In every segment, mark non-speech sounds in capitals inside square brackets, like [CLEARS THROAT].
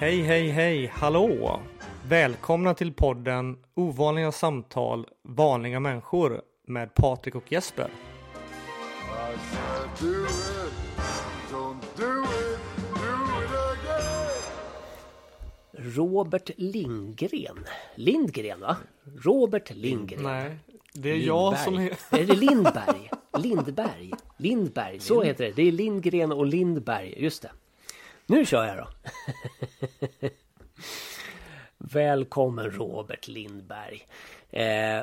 Hej, hej, hej, hallå! Välkomna till podden Ovanliga samtal, vanliga människor med Patrik och Jesper. Robert Lindgren. Lindgren va? Robert Lindgren. Nej, det är jag som. [LAUGHS] Är det Lindberg? Lindberg? Lindberg, så heter det. Det är Lindgren och Lindberg, just det. Nu kör jag då. [LAUGHS] Välkommen Robert Lindberg. Eh,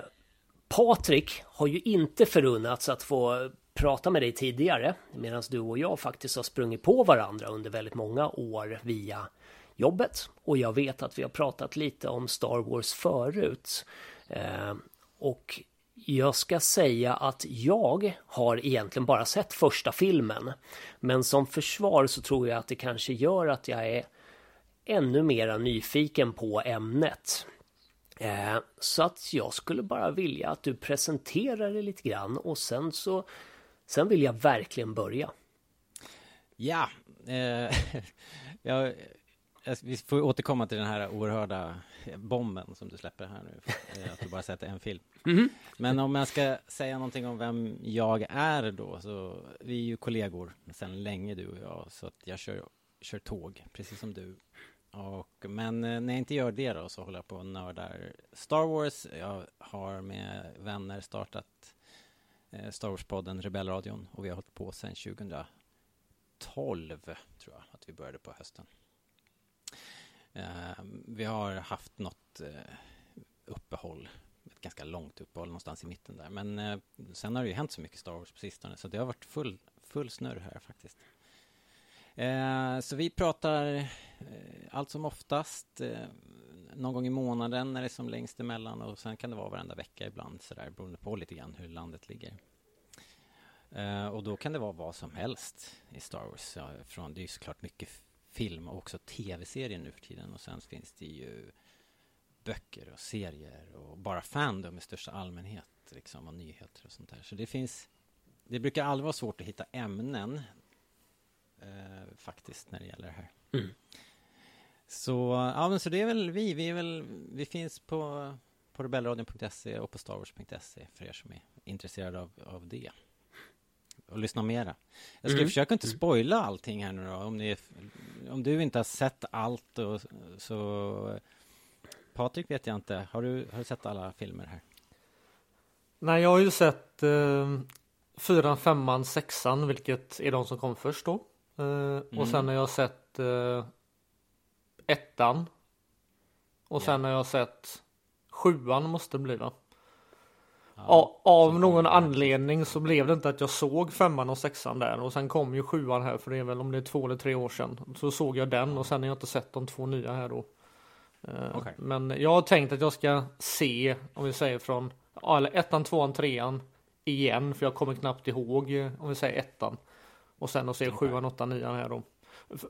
Patrik har ju inte förunnats att få prata med dig tidigare medan du och jag faktiskt har sprungit på varandra under väldigt många år via jobbet. Och jag vet att vi har pratat lite om Star Wars förut. Eh, och jag ska säga att jag har egentligen bara sett första filmen. Men som försvar så tror jag att det kanske gör att jag är ännu mera nyfiken på ämnet. Eh, så att jag skulle bara vilja att du presenterar det lite grann och sen så Sen vill jag verkligen börja. Ja, eh, [LAUGHS] jag, jag- vi får återkomma till den här oerhörda bomben som du släpper här nu. eh, Att du bara sett en film. Men om jag ska säga någonting om vem jag är då, så vi är ju kollegor sedan länge du och jag, så att jag kör, kör tåg, precis som du. Och, men eh, när jag inte gör det då, så håller jag på och nördar Star Wars. Jag har med vänner startat eh, Star Wars-podden Rebellradion och vi har hållit på sedan 2012 tror jag att vi började på hösten. Eh, vi har haft något eh, uppehåll, ett ganska långt uppehåll någonstans i mitten där. Men eh, sen har det ju hänt så mycket Star Wars på sistone så det har varit full, full snurr här faktiskt. Eh, så vi pratar eh, allt som oftast eh, någon gång i månaden när det är som längst emellan och sen kan det vara varenda vecka ibland sådär beroende på lite grann hur landet ligger. Och då kan det vara vad som helst i Star Wars. Ja, från, det är ju såklart mycket film och också tv-serier nu för tiden och sen finns det ju böcker och serier och bara fandom i största allmänhet liksom och nyheter och sånt där. Så det finns det brukar aldrig vara svårt att hitta ämnen eh, faktiskt när det gäller det här. Mm. Så, ja men så det är väl vi, vi är väl, vi finns på, på rebellradion.se och på starwars.se för er som är intresserade av, av det. Och lyssna mera. Jag ska Mm. försöka inte spoila allting här nu då, om, ni, om du inte har sett allt och, så Patrik vet jag inte, har du, har du sett alla filmer här? Nej, jag har ju sett eh, fyran, femman, sexan, vilket är de som kom först då. Eh, Och sen har jag sett eh, ettan. Och sen har jag sett sjuan måste det bli va? Ja, av någon anledning så blev det inte att jag såg femman och sexan där och sen kom ju sjuan här för det är väl om det är två eller tre år sedan. Så såg jag den och sen har jag inte sett de två nya här då. Eh, Okej. Men jag har tänkt att jag ska se om vi säger från eller ettan, tvåan, trean igen för jag kommer knappt ihåg eh, om vi säger ettan. Och sen att se sjuan, åttan, nian här då. F-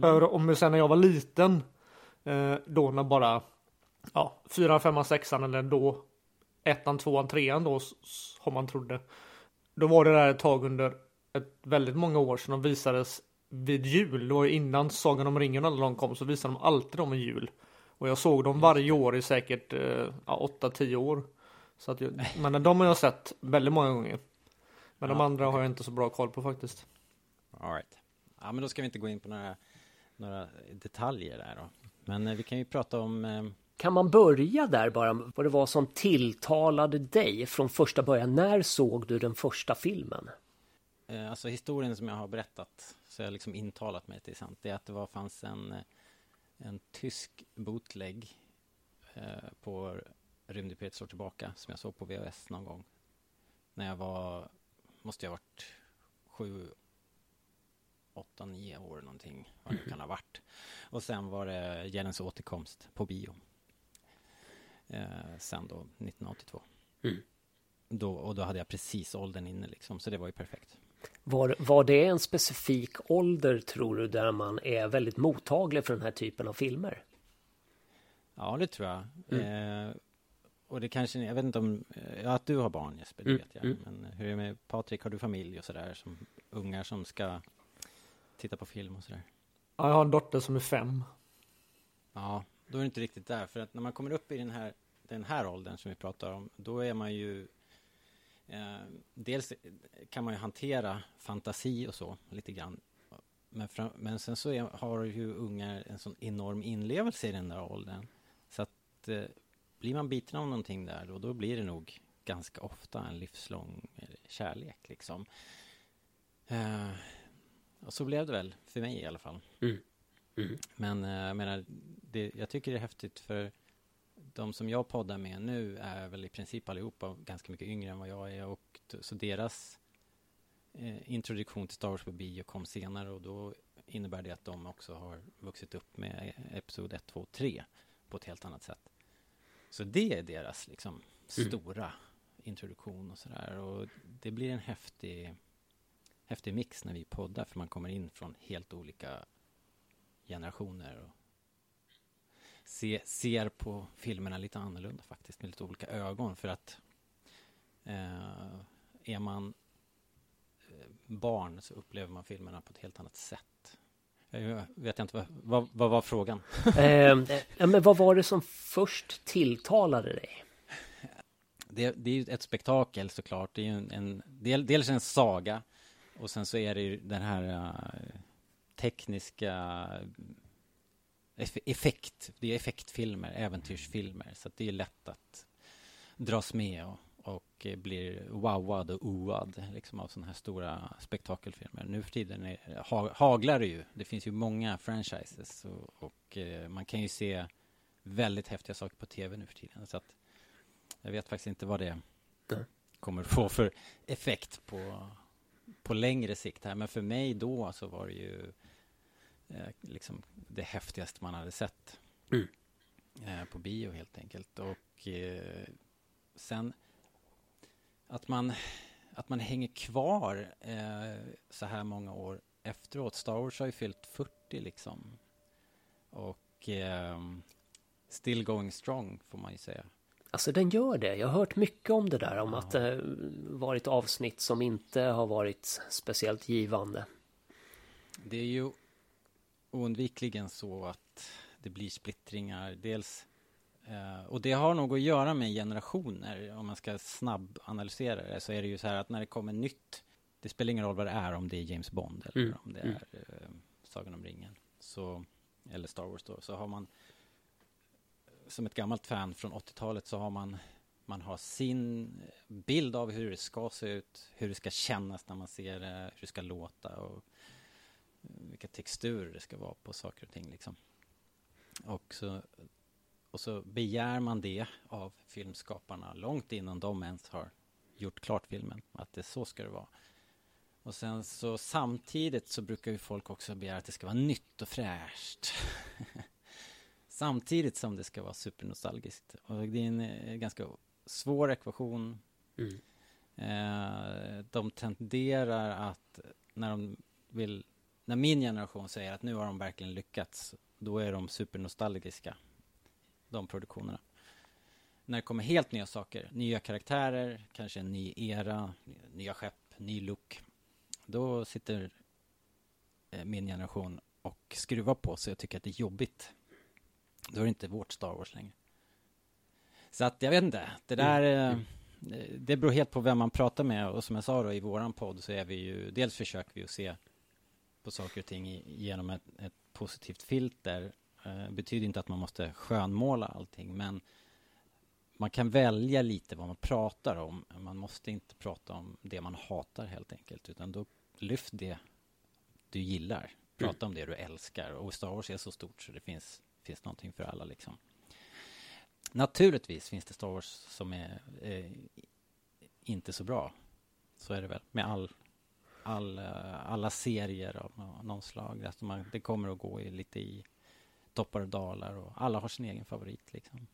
För om vi sen när jag var liten eh, då när bara ja, fyran, femman, sexan eller då ettan, tvåan, trean då s- s- om man trodde. Då var det där ett tag under ett väldigt många år sedan de visades vid jul. Det var ju innan Sagan om ringen alla de kom så visade de alltid dem i jul. Och jag såg dem varje år i säkert eh, ja, 8-10 år. Så att jag, men de har jag sett väldigt många gånger. Men de Ja, andra har jag inte så bra koll på faktiskt. All right. Ja, men då ska vi inte gå in på några, några detaljer där då. Men eh, vi kan ju prata om eh, kan man börja där bara, vad det var som tilltalade dig från första början? När såg du den första filmen? Eh, alltså historien som jag har berättat, så jag har liksom intalat mig till sant, det är att det var, fanns en, eh, en tysk bootleg eh, på Rymdimperiet år tillbaka, som jag såg på VHS någon gång. När jag var, måste jag ha varit sju, åtta, nio år någonting, vad det kan ha varit. Och sen var det Gällens återkomst på bio. Eh, sen då, 1982. Mm. Då, och då hade jag precis åldern inne liksom, så det var ju perfekt. Var, var det en specifik ålder tror du där man är väldigt mottaglig för den här typen av filmer? Ja, det tror jag. Eh, och det kanske, jag vet inte om, eh, ja, att du har barn Jesper, det Mm, vet jag. mm. Men hur är det med Patrik, har du familj och sådär, som ungar som ska titta på film och sådär? Ja, jag har en dotter som är fem. Ja, då är det inte riktigt där. För att när man kommer upp i den här, den här åldern som vi pratar om, då är man ju... Eh, dels kan man ju hantera fantasi och så lite grann. Men, fram, men sen så är, har ju ungar en sån enorm inlevelse i den där åldern. Så att eh, blir man biten av någonting där, då, då blir det nog ganska ofta en livslång eh, kärlek liksom. Eh, och så blev det väl, för mig i alla fall. Mm. Mm. Men eh, jag menar, det, jag tycker det är häftigt för de som jag poddar med nu är väl i princip allihopa ganska mycket yngre än vad jag är och så deras eh, introduktion till Star Wars på bio kom senare och då innebär det att de också har vuxit upp med Episod 1, 2, 3 på ett helt annat sätt. Så det är deras liksom Mm. stora introduktion och sådär och det blir en häftig häftig mix när vi poddar för man kommer in från helt olika generationer och se, ser på filmerna lite annorlunda faktiskt med lite olika ögon för att eh, är man eh, barn så upplever man filmerna på ett helt annat sätt. Jag vet inte, vad, vad, vad var frågan? [LAUGHS] Eh, men vad var det som först tilltalade dig? Det, det är ju ett spektakel såklart. Det är ju en, en del, dels en saga och sen så är det ju den här eh, tekniska effekt. Det är effektfilmer, äventyrsfilmer. Så det är lätt att dras med och, och eh, blir wowad och oad liksom av sådana här stora spektakelfilmer. Nu för tiden är, ha, haglar det ju. Det finns ju många franchises och, och eh, man kan ju se väldigt häftiga saker på tv nu för tiden. Så att jag vet faktiskt inte vad det kommer få för effekt på, på längre sikt här. Men för mig då så var det ju eh, liksom det häftigaste man hade sett Mm. eh, på bio helt enkelt. Och eh, sen att man, att man hänger kvar eh, så här många år efteråt. Star Wars har ju fyllt 40 liksom. Och eh, still going strong får man ju säga. Alltså den gör det. Jag har hört mycket om det där om Ja. att det varit avsnitt som inte har varit speciellt givande. Det är ju oundvikligen så att det blir splittringar. Dels, eh, och det har nog att göra med generationer. Om man ska snabbanalysera det så är det ju så här att när det kommer nytt, det spelar ingen roll vad det är, om det är James Bond eller Mm, om det mm. är eh, Sagan om ringen. Så, eller Star Wars då, så har man som ett gammalt fan från 80-talet så har man man har sin bild av hur det ska se ut, hur det ska kännas när man ser det, hur det ska låta och vilka texturer det ska vara på saker och ting liksom. Och så, och så begär man det av filmskaparna långt innan de ens har gjort klart filmen, att det så ska det vara. Och sen så samtidigt så brukar ju folk också begära att det ska vara nytt och fräscht. [LAUGHS] samtidigt som det ska vara supernostalgiskt. Och det är en eh, ganska svår ekvation. Mm. Eh, de tenderar att när de vill, när min generation säger att nu har de verkligen lyckats, då är de supernostalgiska, de produktionerna. När det kommer helt nya saker, nya karaktärer, kanske en ny era, nya skepp, ny look, då sitter eh, min generation och skruvar på sig och tycker att det är jobbigt. Då är det inte vårt Star Wars längre. Så att jag vet inte, det där eh, det beror helt på vem man pratar med och som jag sa då i våran podd så är vi ju dels försöker vi att se på saker och ting genom ett, ett positivt filter. Eh, betyder inte att man måste skönmåla allting men man kan välja lite vad man pratar om. Man måste inte prata om det man hatar helt enkelt utan då lyft det du gillar. Prata om det du älskar och Star Wars är så stort så det finns, finns någonting för alla liksom. Naturligtvis finns det Star Wars som är eh, inte så bra. Så är det väl med all, all, eh, alla serier av nå- någon slag. Alltså man, det kommer att gå i, lite i toppar och dalar och alla har sin egen favorit liksom.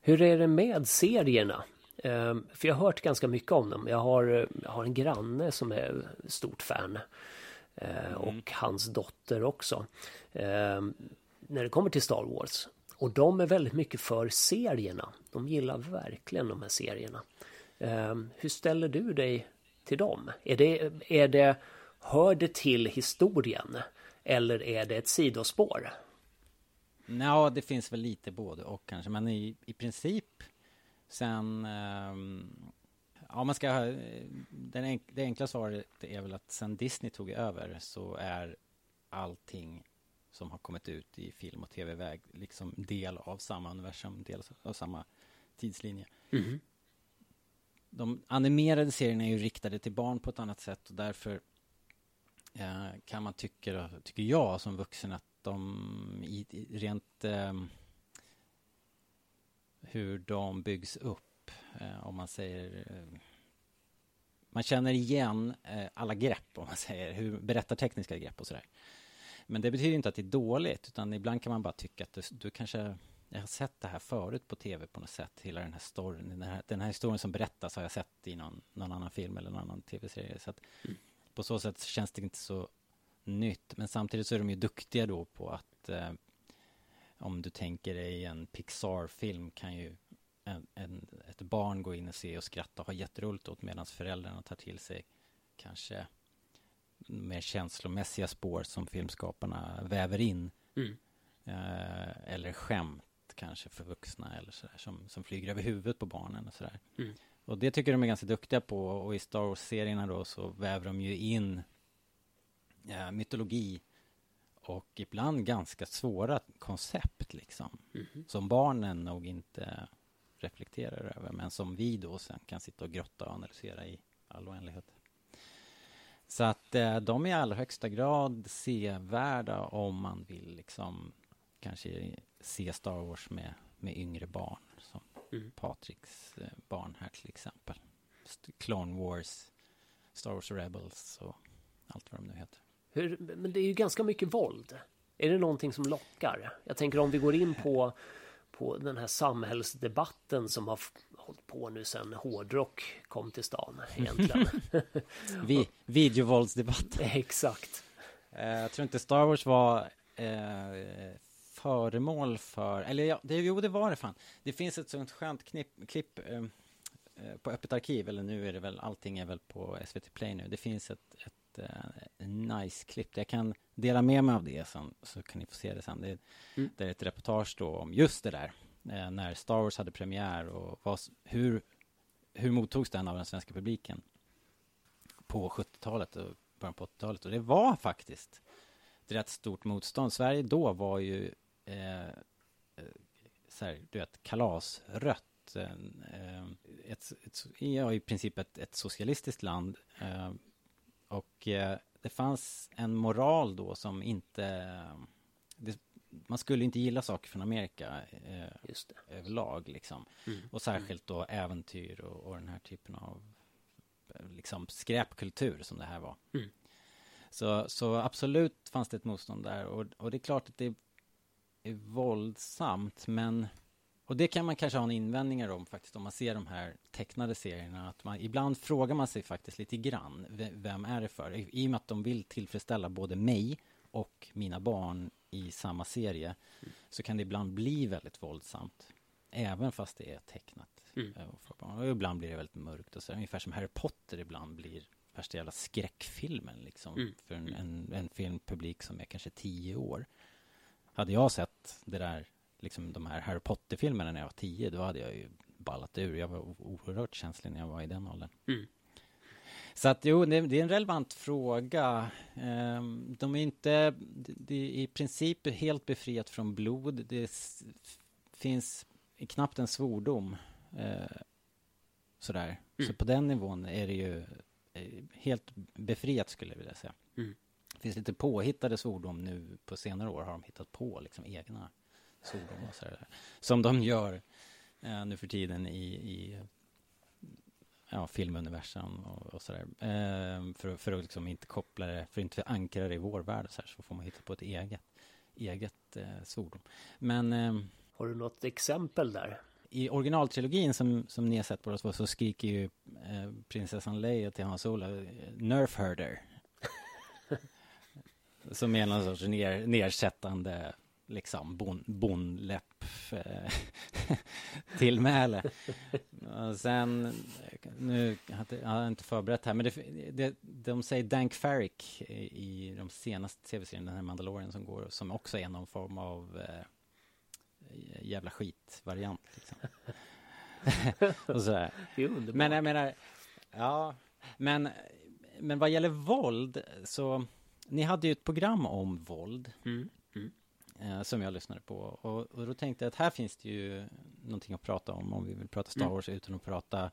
Hur är det med serierna? Ehm, För jag har hört ganska mycket om dem. Jag har, jag har en granne som är stort fan. Eh, Och hans dotter också. Ehm, När det kommer till Star Wars. Och de är väldigt mycket för serierna. De gillar verkligen de här serierna. Ehm, Hur ställer du dig till dem? Är det, är det, hör det till historien? Eller är det ett sidospår? Ja, det finns väl lite både och kanske, men i, i princip sen... ehm, ja, man ska... Den enk, det enkla svaret är väl att sen Disney tog över så är allting som har kommit ut i film och tv-väg liksom del av samma universum, del av samma tidslinje. Mhm. De animerade serierna är ju riktade till barn på ett annat sätt och därför eh, kan man tycka, tycker jag som vuxen att de i, i rent eh, hur de byggs upp, eh, om man säger eh, man känner igen eh, alla grepp, om man säger, hur berättartekniska grepp och sådär. Men det betyder inte att det är dåligt, utan ibland kan man bara tycka att du, du kanske jag har sett det här förut på tv på något sätt, hela den här storyn, den här, den här historien som berättas har jag sett i någon, någon annan film eller någon annan tv-serie. Så att på så sätt känns det inte så nytt, men samtidigt så är de ju duktiga då på att eh, om du tänker dig en Pixar-film kan ju en, en, ett barn gå in och se och skratta och ha jätteroligt åt medan föräldrarna tar till sig kanske mer känslomässiga spår som filmskaparna väver in. Mm. Eh, eller skämt kanske för vuxna eller sådär som, som flyger över huvudet på barnen och sådär. Mm. Och det tycker de är ganska duktiga på och i Star Wars-serierna då så väver de ju in eh, mytologi och ibland ganska svåra koncept liksom. Mhm. Som barnen nog inte reflekterar över men som vi då sen kan sitta och grotta och analysera i all oändlighet. Så att eh, de är i allra högsta grad sevärda om man vill liksom kanske se Star Wars med, med yngre barn. Som Mm. Patricks eh, barn här till exempel. Clone Wars, Star Wars Rebels och allt vad de nu heter. Hur, men det är ju ganska mycket våld. Är det någonting som lockar? Jag tänker om vi går in på, på den här samhällsdebatten som har hållit på nu sedan hårdrock kom till stan egentligen. [LAUGHS] Vi, videovåldsdebatt. Exakt. Eh, jag tror inte Star Wars var eh, föremål för, eller ja, det, jo det var det fan. Det finns ett sånt skönt knipp, klipp eh, eh, på Öppet arkiv, eller nu är det väl, allting är väl på SVT Play nu. Det finns ett, ett eh, nice klipp. Jag kan dela med mig av det sen, så kan ni få se det sen. Det, Mm. det är ett reportage då om just det där. Eh, när Star Wars hade premiär och vad, hur, hur mottogs den av den svenska publiken på 70-talet och början på 80-talet. Och det var faktiskt ett rätt stort motstånd. Sverige då var ju eh, eh, så här, du vet, kalasrött. Eh, ett, ett, ja, i princip ett, ett socialistiskt land. Eh, och eh, det fanns en moral då som inte... Det, man skulle inte gilla saker från Amerika eh, Just det. överlag liksom. Mm. Och särskilt då äventyr och, och den här typen av liksom skräpkultur som det här var. Mm. Så, så absolut fanns det ett motstånd där och, och det är klart att det våldsamt men och det kan man kanske ha en invändningar om faktiskt om man ser de här tecknade serierna att man ibland frågar man sig faktiskt lite grann vem är det för? I, I och med att de vill tillfredsställa både mig och mina barn i samma serie så kan det ibland bli väldigt våldsamt även fast det är tecknat. Mm. eh. Och ibland blir det väldigt mörkt och så ungefär som Harry Potter ibland blir värsta jävla skräckfilmen liksom Mm. för en, en, en filmpublik som är kanske tio år. Hade jag sett det där, liksom de här Harry Potter-filmerna när jag var tio, då hade jag ju ballat ur. Jag var oerhört känslig när jag var i den åldern. Mm. Så att jo, det, det är en relevant fråga. Ehm, de är inte, det, är i princip helt befriat från blod. Det finns knappt en svordom. Eh, sådär. Så Mm. på den nivån är det ju eh, helt befriat skulle jag vilja säga. Mm. Det finns lite påhittade svordom nu på senare år har de hittat på liksom egna svordomar och sådär. Som de gör eh, nu för tiden i, i ja, filmuniversum och, och sådär. Eh, för, för att liksom inte koppla det, för att inte ankra det i vår värld så, här, så får man hitta på ett eget, eget eh, svordom. Men eh, Har du något exempel där? i originaltrilogin som, som ni har sett på oss så skriker ju eh, prinsessan Leia till Hans Ola Nerf herder. Som är någon sorts ner, nersättande liksom bon, bonläpp eh, [LAUGHS] tillmäle. Och sen, nu hade jag har inte förberett här, men det, det, de säger Dank Farrick i, de senaste tv-serierna, den här Mandalorian som går, som också är någon form av eh, jävla skitvariant liksom. [LAUGHS] och sådär. Men jag menar, ja, men, men vad gäller våld så, ni hade ju ett program om våld Mm, mm. eh, som jag lyssnade på och, och då tänkte jag att här finns det ju någonting att prata om om vi vill prata Star Mm. Wars utan att prata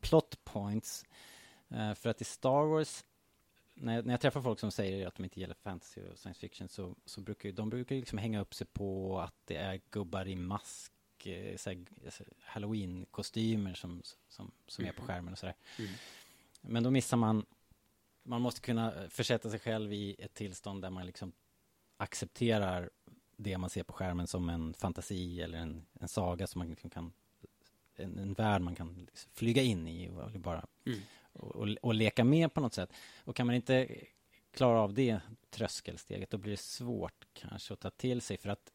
plot points. Eh, för att i Star Wars, när jag, när jag träffar folk som säger att de inte gillar fantasy och science fiction så, så brukar de brukar liksom hänga upp sig på att det är gubbar i mask, eh, alltså, halloween-kostymer som, som, som är på skärmen och sådär. Mm. Men då missar man, man måste kunna försätta sig själv i ett tillstånd där man liksom accepterar det man ser på skärmen som en fantasi eller en, en saga som man liksom kan, en, en värld man kan liksom flyga in i och bara Mm. och, och, och leka med på något sätt. Och kan man inte klara av det tröskelsteget, då blir det svårt kanske att ta till sig för att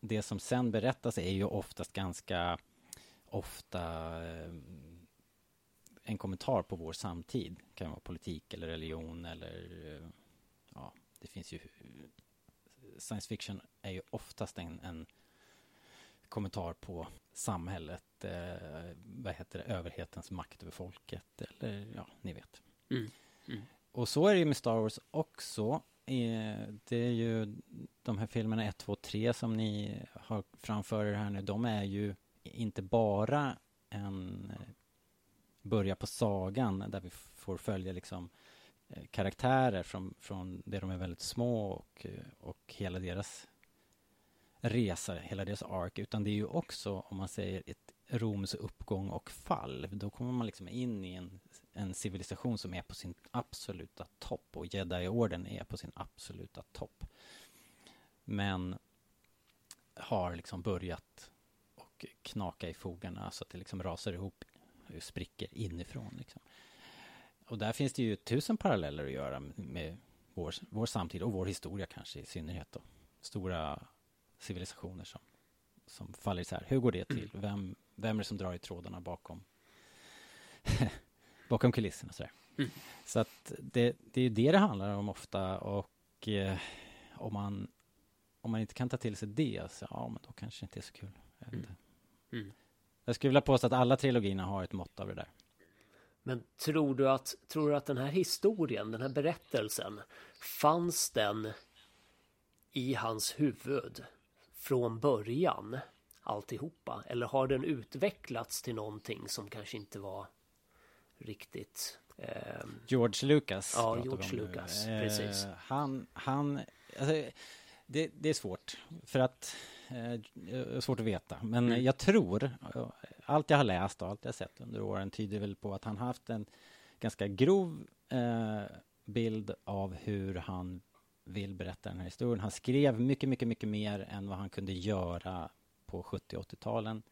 det som sen berättas är ju oftast ganska ofta eh, en kommentar på vår samtid. Det kan vara politik eller religion eller eh, ja, det finns ju science fiction är ju oftast en, en kommentar på samhället, eh, vad heter det, överhetens makt över folket eller ja, ni vet. Mm. Mm. Och så är det ju med Star Wars också. Eh, det är ju de här filmerna 1, 2, 3 som ni har framför er här nu, de är ju inte bara en eh, börja på sagan där vi får följa liksom eh, karaktärer från, från det de är väldigt små och, eh, och hela deras resa, hela deras ark, utan det är ju också, om man säger ett Roms uppgång och fall, då kommer man liksom in i en, en civilisation som är på sin absoluta topp och Jedi-orden är på sin absoluta topp. Men har liksom börjat och knaka i fogarna så att det liksom rasar ihop, spricker inifrån liksom. Och där finns det ju tusen paralleller att göra med vår, vår samtid och vår historia kanske i synnerhet då. Stora civilisationer som, som faller isär. Hur går det till? Vem, vem är det som drar i trådarna bakom [LAUGHS] bakom kulisserna sådär. Mm. Så att det, det är ju det det handlar om ofta och eh, om man om man inte kan ta till sig det så ja men då kanske det inte är så kul. Mm. Mm. Jag skulle vilja påstå att alla trilogierna har ett mått av det där. Men tror du att, tror du att den här historien, den här berättelsen, fanns den i hans huvud från början, alltihopa? Eller har den utvecklats till någonting som kanske inte var riktigt... ehm, George Lucas. Ja, George. Lucas, Eh, precis. Han, han, alltså, det, det är svårt för att eh, är svårt att veta. Men Mm. jag tror, eh, allt jag har läst och allt jag sett under åren tyder väl på att han haft en ganska grov eh, bild av hur han vill berätta den här historien. Han skrev mycket, mycket, mycket mer än vad han kunde göra på 70 80-talen.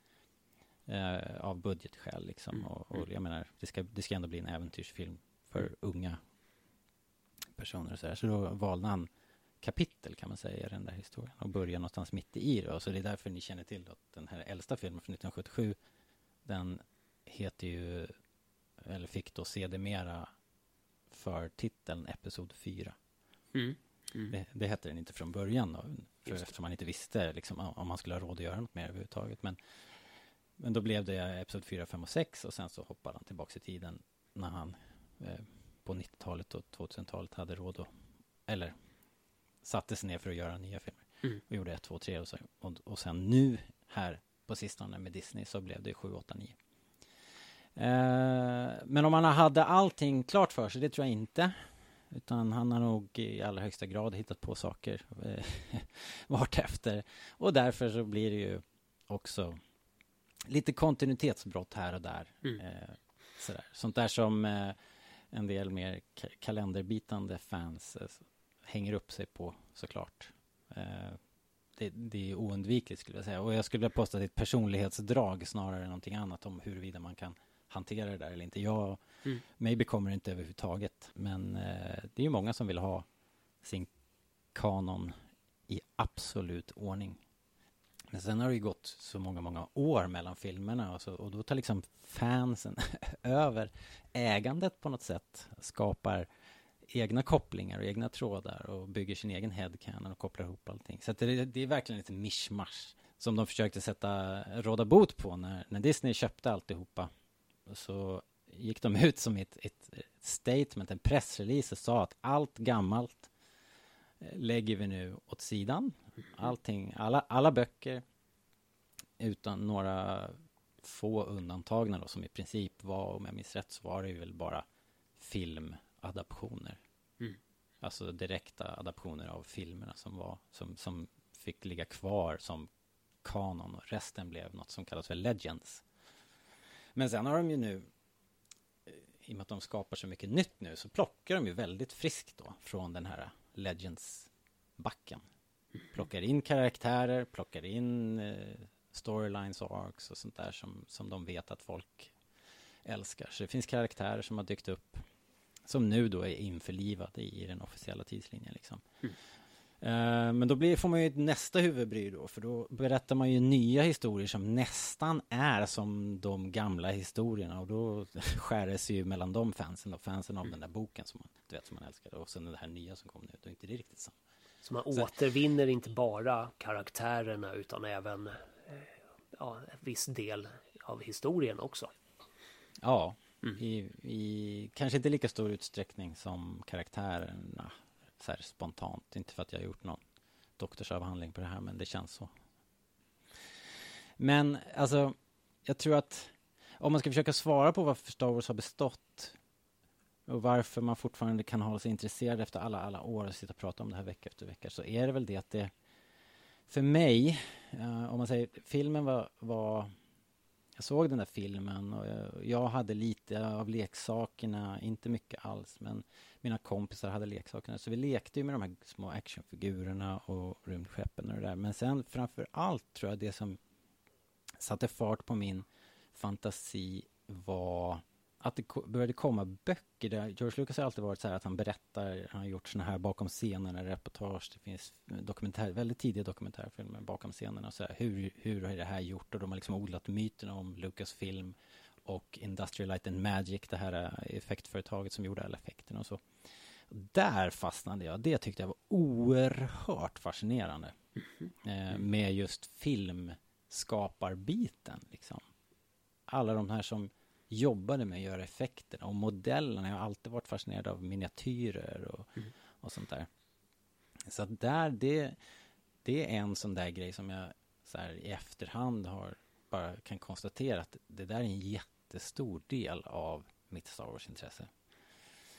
Eh, av budgetskäl liksom. Mm. Och, och jag menar, det ska, det ska ändå bli en äventyrsfilm för Mm. unga personer och så där. Så då valde han kapitel kan man säga i den där historien och börja någonstans mitt i det. Och så det är därför ni känner till att den här äldsta filmen från 1977 den heter ju, eller fick då sedermera för titeln Episod 4. mm, mm. Det, det hette den inte från början då, för eftersom man inte visste liksom, om man skulle ha råd att göra något mer överhuvudtaget. Men, men då blev det Episod 4, 5 och 6 och sen så hoppade han tillbaka i tiden när han eh, på 90-talet och 2000-talet hade råd att, eller satte sig ner för att göra nya filmer. Mm. Och gjorde 1, 2, 3 och, så, och, och sen nu här på sistone med Disney så blev det 7, 8, 9. Eh, men om han hade allting klart för sig, det tror jag inte. Utan han har nog i allra högsta grad hittat på saker eh, [LAUGHS] vartefter. Och därför så blir det ju också lite kontinuitetsbrott här och där. Mm. Eh, sådär. Sånt där som eh, en del mer ka- kalenderbitande fans eh, hänger upp sig på såklart. Eh, det, det är oundvikligt skulle jag säga. Och jag skulle vilja påstå att det är ett personlighetsdrag snarare än någonting annat om huruvida man kan hantera det där eller inte. Jag, Mm. mig bekommer det inte överhuvudtaget. Men eh, det är ju många som vill ha sin kanon i absolut ordning. Men sen har det ju gått så många, många år mellan filmerna och, så, och då tar liksom fansen [LAUGHS] över ägandet på något sätt. Skapar egna kopplingar och egna trådar och bygger sin egen headcanon och kopplar ihop allting. Så att det, det är verkligen lite mischmasch som de försökte sätta, råda bot på när, när Disney köpte alltihopa. Så gick de ut som ett, ett, statement, en pressrelease och sa att allt gammalt eh, lägger vi nu åt sidan. Allting, alla, alla böcker utan några få undantagna då, som i princip var, om jag minns rätt, så var det väl bara film filmadaptioner. Mm. Alltså direkta adaptioner av filmerna som var, som, som fick ligga kvar som kanon och resten blev något som kallas för Legends. Men sen har de ju nu, eh, i och med att de skapar så mycket nytt nu, så plockar de ju väldigt friskt då från den här Legends-backen. Plockar in karaktärer, plockar in eh, storylines och arcs och sånt där som, som de vet att folk älskar. Så det finns karaktärer som har dykt upp som nu då är införlivade i den officiella tidslinjen liksom. Eh, men då blir, får man ju ett nästa huvudbry då, för då berättar man ju nya historier som nästan är som de gamla historierna och då skär det sig ju mellan de fansen och fansen av den där boken som man, du vet, som man älskade och sen det här nya som kom nu, då är inte det riktigt samma. Så man återvinner inte bara karaktärerna utan även eh, ja, en viss del av historien också. Ja, Mm. i, i kanske inte lika stor utsträckning som karaktärerna så här spontant. Inte för att jag har gjort någon doktorsavhandling på det här, men det känns så. Men alltså, jag tror att om man ska försöka svara på varför Star Wars har bestått och varför man fortfarande kan hålla sig intresserad efter alla, alla år och sitta och prata om det här vecka efter vecka så är det väl det att det för mig, uh, om man säger filmen var, var jag såg den där filmen och jag, jag hade lite av leksakerna, inte mycket alls, men mina kompisar hade leksakerna. Så vi lekte ju med de här små actionfigurerna och rymdskeppen och det där. Men sen framför allt tror jag det som satte fart på min fantasi var att det började komma böcker där George Lucas har alltid varit så här att han berättar, han har gjort såna här bakom scenerna reportage, det finns dokumentär, väldigt tidiga dokumentärfilmer bakom scenerna, så här, hur, hur är det här gjort? Och de har liksom odlat myterna om Lucasfilm och Industrial Light and Magic, det här eh, effektföretaget som gjorde alla effekterna och så. Där fastnade jag, det tyckte jag var oerhört fascinerande. Eh, med just filmskaparbiten liksom. Alla de här som jobbade med att göra effekterna och modellerna. Jag har alltid varit fascinerad av miniatyrer och, och sånt där. Så att där, det, det är en sån där grej som jag så här, i efterhand har bara kan konstatera att det där är en jättestor del av mitt Star Wars-intresse.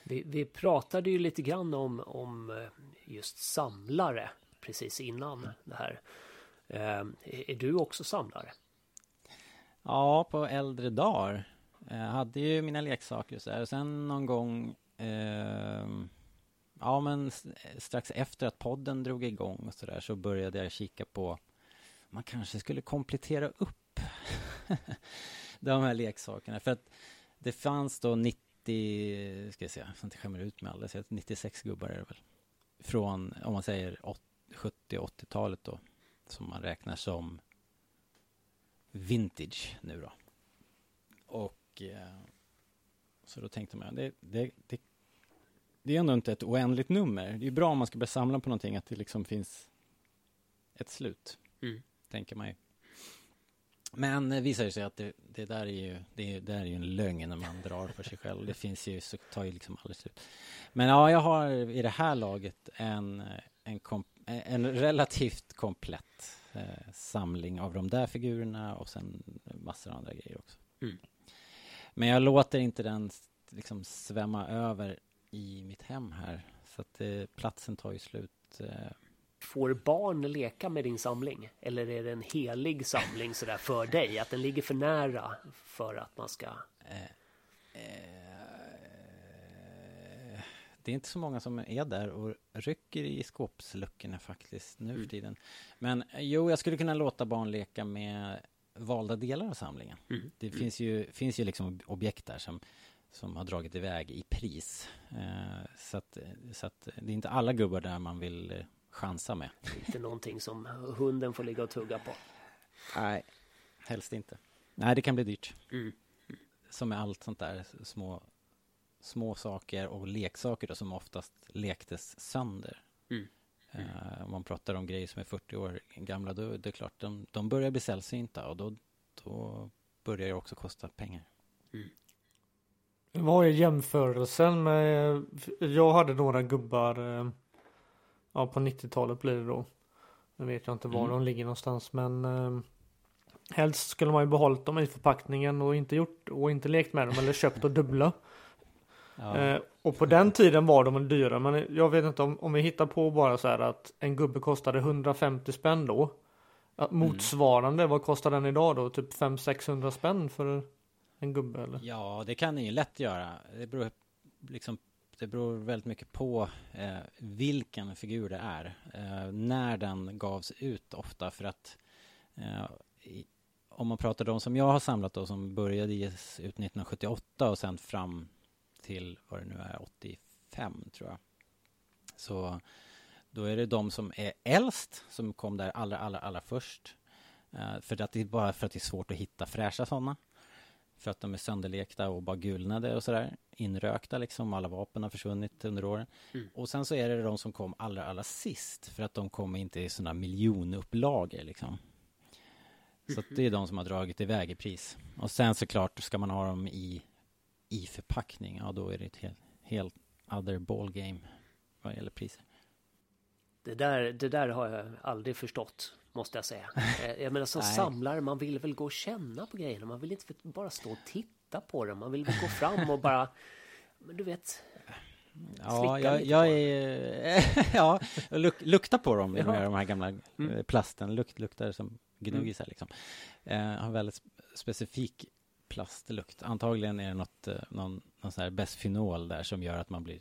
Vi, vi pratade ju lite grann om, om eh, just samlare precis innan det här. Eh, är du också samlare? Ja, på äldre dagar. Jag hade ju mina leksaker och så här. Och sen någon gång, eh, ja men strax efter att podden drog igång och så där så började jag kika på man kanske skulle komplettera upp [LAUGHS] de här leksakerna. För att det fanns då 90, ska jag säga, så inte skämma ut med alldeles, 96 gubbar är det väl. Från, om man säger 70-80-talet då, som man räknar som vintage nu då. Och eh, så då tänkte man, det, det, det, det är ändå inte ett oändligt nummer. Det är bra om man ska börja samla på någonting att det liksom finns ett slut, Mm. tänker man ju. Men det visar sig att det, det där är ju, det, är- det där är ju en lögn när man drar för sig själv. Det finns ju, så tar ju liksom aldrig slut. Men ja, jag har i det här laget en, en, kom, en relativt komplett eh, samling av de där figurerna och sen massor av andra grejer också. Mm. Men jag låter inte den liksom svämma över i mitt hem här. Så att eh, platsen tar ju slut. Eh, Får barn leka med din samling? Eller är det en helig samling sådär för dig? Att den ligger för nära för att man ska... Eh, det är inte så många som är där och rycker i skåpsluckorna faktiskt nu för tiden. Men eh, jo, jag skulle kunna låta barn leka med valda delar av samlingen. Det finns ju, finns ju liksom objekt där som, som har dragit iväg i pris. Eh, så, att, så att det är inte alla gubbar där man vill eh, chansa med. Inte någonting som hunden får ligga och tugga på. Nej, helst inte. Nej, det kan bli dyrt. Mm. Som med allt sånt där, små, små saker och leksaker då, som oftast lektes sönder. Mm. Eh, om man pratar om grejer som är 40 år gamla, då det är klart, de, de börjar bli sällsynta och då, då börjar det också kosta pengar. Vad är jämförelsen med, jag hade några gubbar, eh, ja på 90-talet blir det då. Nu vet jag inte var Mm. de ligger någonstans men eh, helst skulle man ju behållit dem i förpackningen och inte gjort och inte lekt med dem eller köpt och dubbla. Eh, och på den tiden var de dyra men jag vet inte om, om vi hittar på bara så här att en gubbe kostade 150 spänn då. Att motsvarande, vad kostar den idag då? Typ 500-600 spänn för en gubbe eller? ja, det kan ni ju lätt göra. Det beror, liksom, det beror väldigt mycket på eh, vilken figur det är. Eh, när den gavs ut ofta för att eh, i, om man pratar de som jag har samlat då som började ges ut 1978 och sen fram till vad det nu är 85 tror jag. Så då är det de som är äldst som kom där allra, allra, allra först. Eh, för att det är bara för att det är svårt att hitta fräscha sådana. För att de är sönderlekta och bara gulnade och sådär. Inrökta liksom, alla vapen har försvunnit under åren. Och sen så är det de som kom allra, allra sist. För att de kom inte i sådana miljonupplagor liksom. Så att det är de som har dragit iväg i pris. Och sen såklart ska man ha dem i, i förpackning. Ja, då är det ett helt, helt other ball game vad gäller priser. Det där, det där har jag aldrig förstått, måste jag säga. [LAUGHS] Eh, Jag menar som samlare, man vill väl gå och känna på grejerna. Man vill inte bara stå och titta på dem. Man vill väl gå fram och bara, men du vet, Ja, jag, jag är... [LAUGHS] ja, luk, lukta på dem, med de här gamla Mm. eh, plasten. Lukt, luktar som gnuggisar liksom. Eh, har väldigt sp- specifik plastlukt. Antagligen är det något, eh, någon, någon sån här besfenol där som gör att man blir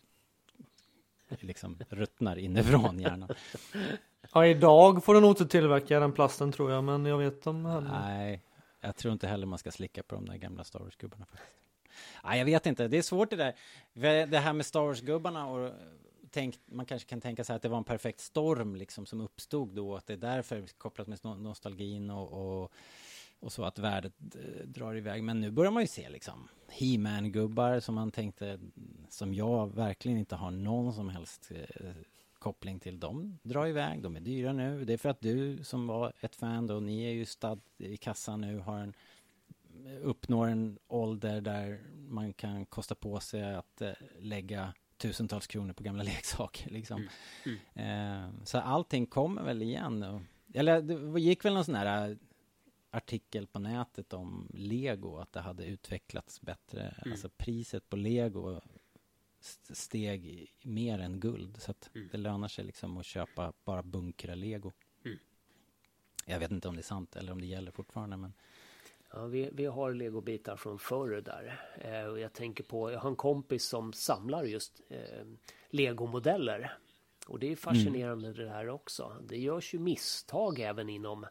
liksom ruttnar inifrån hjärnan. [LAUGHS] Ja, idag får du nog inte tillverka den plasten tror jag, men jag vet om hade. Nej, jag tror inte heller man ska slicka på de där gamla Star Wars-gubbarna faktiskt. Nej, jag vet inte. Det är svårt det där. Det här med Star Wars-gubbarna och tänk, man kanske kan tänka sig att det var en perfekt storm liksom som uppstod då. Att det är därför kopplat med no- nostalgin och, och, och så att värdet eh, drar iväg. Men nu börjar man ju se liksom He-Man-gubbar som man tänkte, som jag verkligen inte har någon som helst eh, koppling till. De drar iväg, de är dyra nu. Det är för att du som var ett fan då, ni är ju stad i kassan nu, har en uppnår en ålder där man kan kosta på sig att eh, lägga tusentals kronor på gamla [LAUGHS] leksaker. Liksom. Eh, så allting kommer väl igen. Och, eller det gick väl någon sån här artikel på nätet om Lego, att det hade utvecklats bättre. Alltså priset på Lego st- steg mer än guld. Så att det lönar sig liksom att köpa bara bunkra Lego. Jag vet inte om det är sant eller om det gäller fortfarande. Men Ja, vi, vi har legobitar från förr där. Eh, och jag tänker på, jag har en kompis som samlar just eh, legomodeller. Och det är fascinerande det här också. Det görs ju misstag även inom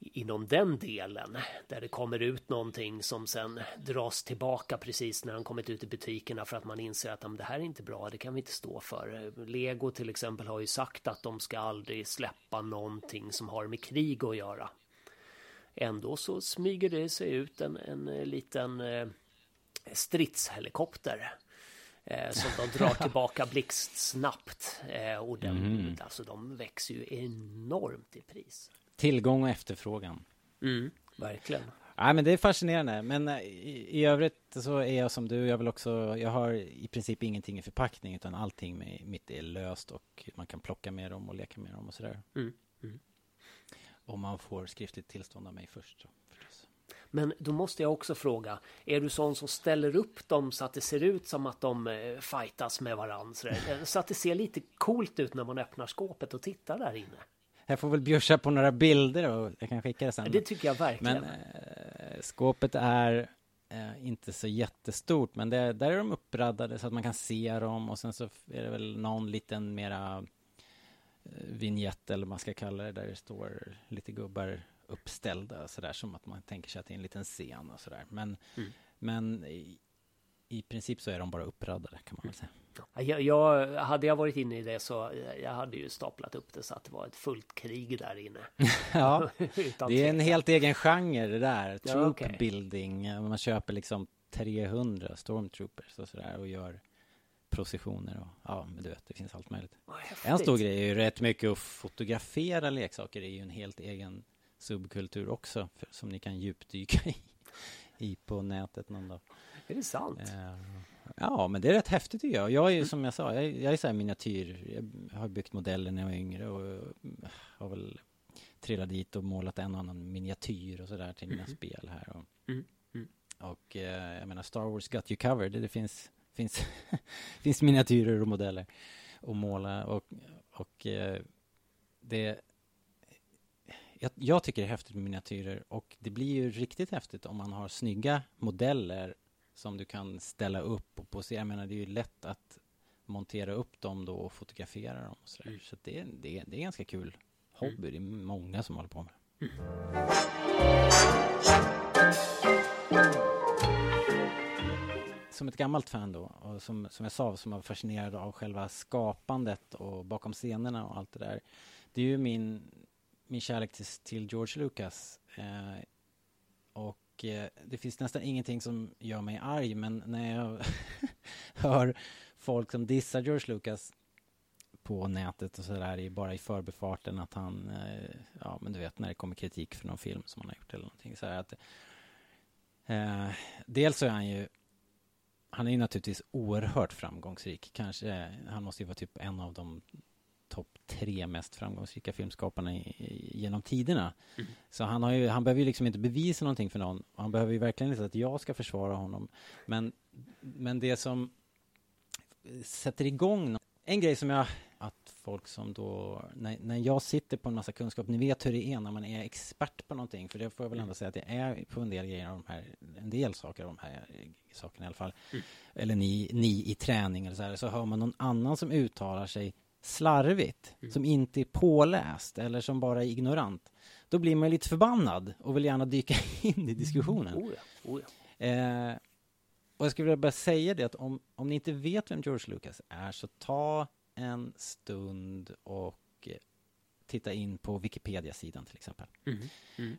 inom den delen där det kommer ut någonting som sen dras tillbaka precis när han kommit ut i butikerna för att man inser att "Ja, men det här är inte bra, det kan vi inte stå för. Lego till exempel har ju sagt att de ska aldrig släppa någonting som har med krig att göra. Ändå så smyger det sig ut en, en eh, liten eh, stridshelikopter. Eh, som de drar [LAUGHS] tillbaka blixtsnabbt. Eh, och den, alltså, de växer ju enormt i pris. Tillgång och efterfrågan. Verkligen. Nej, men det är fascinerande. Men eh, i, i övrigt så är jag som du. Jag vill också, jag har i princip ingenting i förpackning utan allting med, mitt är löst och man kan plocka med dem och leka med dem och sådär. Mm, Om man får skriftligt tillstånd av mig först. Så, förstås. Men då måste jag också fråga, är du sån som ställer upp dem så att det ser ut som att de eh, fightas med varandra? Eh, Så att det ser lite coolt ut när man öppnar skåpet och tittar där inne. Jag får väl bjussa på några bilder och jag kan skicka det sen. Det tycker jag verkligen. Men eh, skåpet är eh, inte så jättestort, men det, där är de uppraddade så att man kan se dem och sen så är det väl någon liten mera eh, vignett eller vad man ska kalla det, där det står lite gubbar uppställda sådär som att man tänker sig att det är en liten scen och sådär. Men, men i, princip så är de bara uppraddade kan man väl säga. Ja, Jag, jag, hade jag varit inne i det så jag hade ju staplat upp det så att det var ett fullt krig där inne. [LAUGHS] Ja, [LAUGHS] det är en helt egen genre det där. Ja, Troop okej. building. Man köper liksom 300 stormtroopers och sådär och gör processioner och ja, men du vet, det finns allt möjligt. Häftigt. En stor grej är ju rätt mycket att fotografera leksaker. Det är ju en helt egen subkultur också, för, som ni kan djupdyka i, i på nätet någon dag. Är det sant? Eh, ja, men det är rätt häftigt tycker jag. Jag är som jag sa, jag är, jag är så här miniatyr. Jag har byggt modeller när jag var yngre och eh, har väl trillat dit och målat en och annan miniatyr och sådär till mina spel här. Och, Mm, mm. och eh, jag menar, Star Wars got you covered. Det, det finns, finns, [LAUGHS] finns miniatyrer och modeller att måla och, och eh, det jag, jag tycker det är häftigt med miniatyrer och det blir ju riktigt häftigt om man har snygga modeller som du kan ställa upp och posera. Jag menar, det är ju lätt att montera upp dem då och fotografera dem och sådär. Så att det, det, är- det är ganska kul hobby. Det är många som håller på med det. Som ett gammalt fan då, och som, som jag sa, som var fascinerad av själva skapandet och bakom scenerna och allt det där. Det är ju min, min kärlek till, till George Lucas. Eh, och och eh, det finns nästan ingenting som gör mig arg, men när jag [LAUGHS] hör folk som dissar George Lucas på nätet och sådär, bara i förbifarten att han, eh, ja men du vet när det kommer kritik för någon film som han har gjort eller någonting så här att eh, dels så är han ju han är ju naturligtvis oerhört framgångsrik. Kanske, han måste ju vara typ en av de topp tre mest framgångsrika filmskaparna i, i, genom tiderna. Så han, har ju, han behöver ju liksom inte bevisa någonting för någon. Han behöver ju verkligen inte att jag ska försvara honom. Men, men det som sätter igång nå- en grej som jag, att folk som då, när, när jag sitter på en massa kunskap, ni vet hur det är när man är expert på någonting, för det får jag väl ändå säga att jag är på en del grejer av de här, en del saker av de här sakerna i alla fall. Eller ni, ni i träning eller så här, så hör man någon annan som uttalar sig slarvigt, som inte är påläst eller som bara är ignorant. Då blir man lite förbannad och vill gärna dyka [LAUGHS] in i diskussionen. Oh ja, oh ja. Eh, och jag skulle vilja bara säga det att om, om ni inte vet vem George Lucas är så ta en stund och eh, titta in på Wikipedia-sidan till exempel.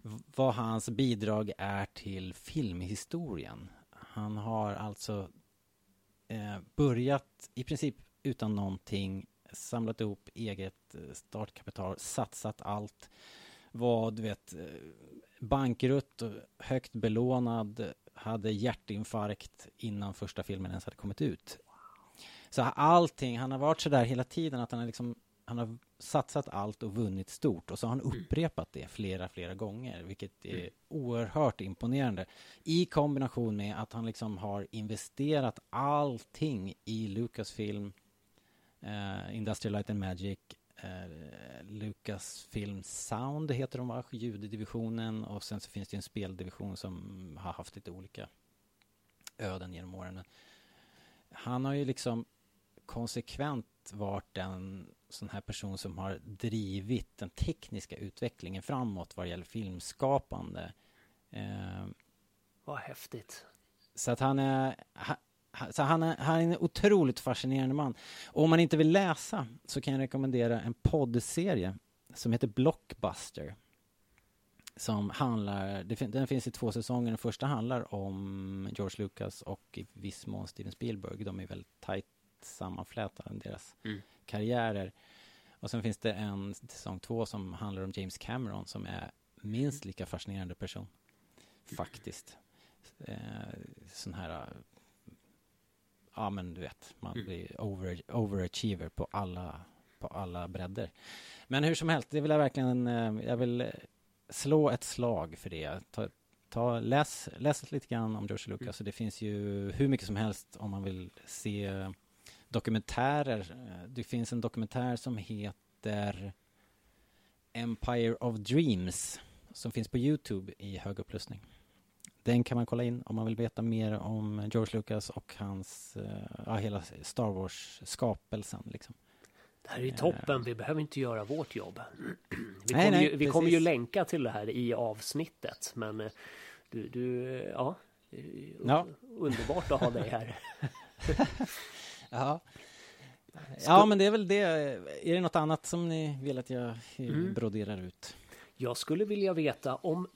V- Vad hans bidrag är till filmhistorien. Han har alltså eh, börjat i princip utan någonting, samlat ihop eget eh, startkapital, satsat allt. Var, du vet, eh, bankrutt, och högt belånad, hade hjärtinfarkt innan första filmen ens hade kommit ut. Så allting, han har varit sådär hela tiden att han har liksom han har satsat allt och vunnit stort och så har han upprepat det flera, flera gånger, vilket är oerhört imponerande. I kombination med att han liksom har investerat allting i Lucasfilm, eh, Industrial Light and Magic, eh, Lucasfilm Sound heter de va, ljuddivisionen och sen så finns det en speldivision som har haft lite olika öden genom åren. Han har ju liksom konsekvent varit en sån här person som har drivit den tekniska utvecklingen framåt vad gäller filmskapande. Eh, Vad häftigt. så att han är, så han är, han är en otroligt fascinerande man. Och om man inte vill läsa så kan jag rekommendera en poddserie som heter Blockbuster. Som handlar, den finns i två säsonger. Den första handlar om George Lucas och i viss mån Steven Spielberg. De är väldigt tajt sammanflätade, deras Mm. karriärer. Och sen finns det en säsong två som handlar om James Cameron som är minst lika fascinerande person. Faktiskt. Eh, sån här, ja men du vet, man Mm. blir over, overachiever på alla, på alla bredder. Men hur som helst, det vill jag verkligen, eh, jag vill eh, slå ett slag för det. Ta, ta, läs, läs lite grann om George Lucas. Och det finns ju hur mycket som helst om man vill se dokumentärer. Det finns en dokumentär som heter Empire of Dreams som finns på Youtube i hög upplösning. Den kan man kolla in om man vill veta mer om George Lucas och hans, eh, ja, hela Star Wars-skapelsen liksom. Det här är ju toppen. Vi behöver inte göra vårt jobb. [CLEARS THROAT] Vi, Nej, kommer, nej, ju, vi kommer ju länka till det här i avsnittet. Men eh, du, du eh, ja. Ja. Underbart att ha dig här. [LAUGHS] Ja. Ja, men det är väl det. Är det något annat som ni vill att jag eh, Mm. broderar ut? Jag skulle vilja veta om...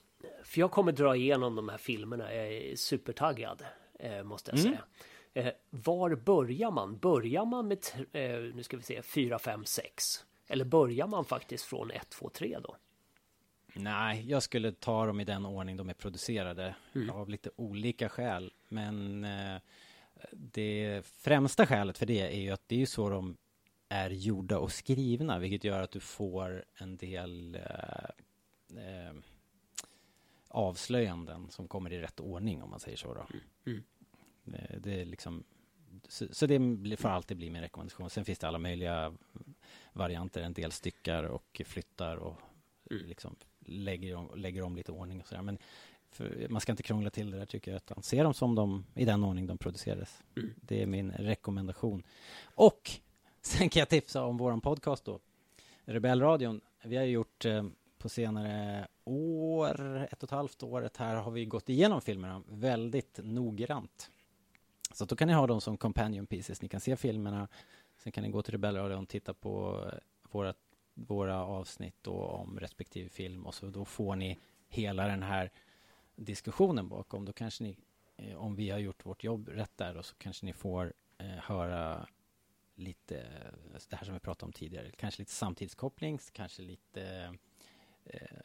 För jag kommer dra igenom de här filmerna. Jag är supertaggad, eh, måste jag Mm. säga. Eh, var börjar man? Börjar man med, eh, nu ska vi se, 4, 5, 6? Eller börjar man faktiskt från 1, 2, 3 då? Nej, jag skulle ta dem i den ordning de är producerade av lite olika skäl. Men det främsta skälet för det är ju att det är så de är gjorda och skrivna, vilket gör att du får en del eh, eh, avslöjanden som kommer i rätt ordning, om man säger så. Då. Mm. Det, det är liksom, så, så det får alltid bli min rekommendation. Sen finns det alla möjliga varianter, en del styckar och flyttar och Mm. liksom lägger om, lägger om lite ordning och sådär. Men för, man ska inte krångla till det där tycker jag, utan se dem som de, i den ordning de producerades. Mm. Det är min rekommendation. Och [LAUGHS] sen kan jag tipsa om våran podcast då, Rebellradion. Vi har gjort eh, på senare år, ett och ett halvt året här, har vi gått igenom filmerna väldigt noggrant. Så då kan ni ha dem som companion pieces. Ni kan se filmerna, sen kan ni gå till Rebellradion och titta på våra, våra avsnitt då om respektive film och så då får ni hela den här diskussionen bakom. Då kanske ni, eh, om vi har gjort vårt jobb rätt där, då, så kanske ni får eh, höra lite, det här som vi pratade om tidigare, kanske lite samtidskoppling, kanske lite eh,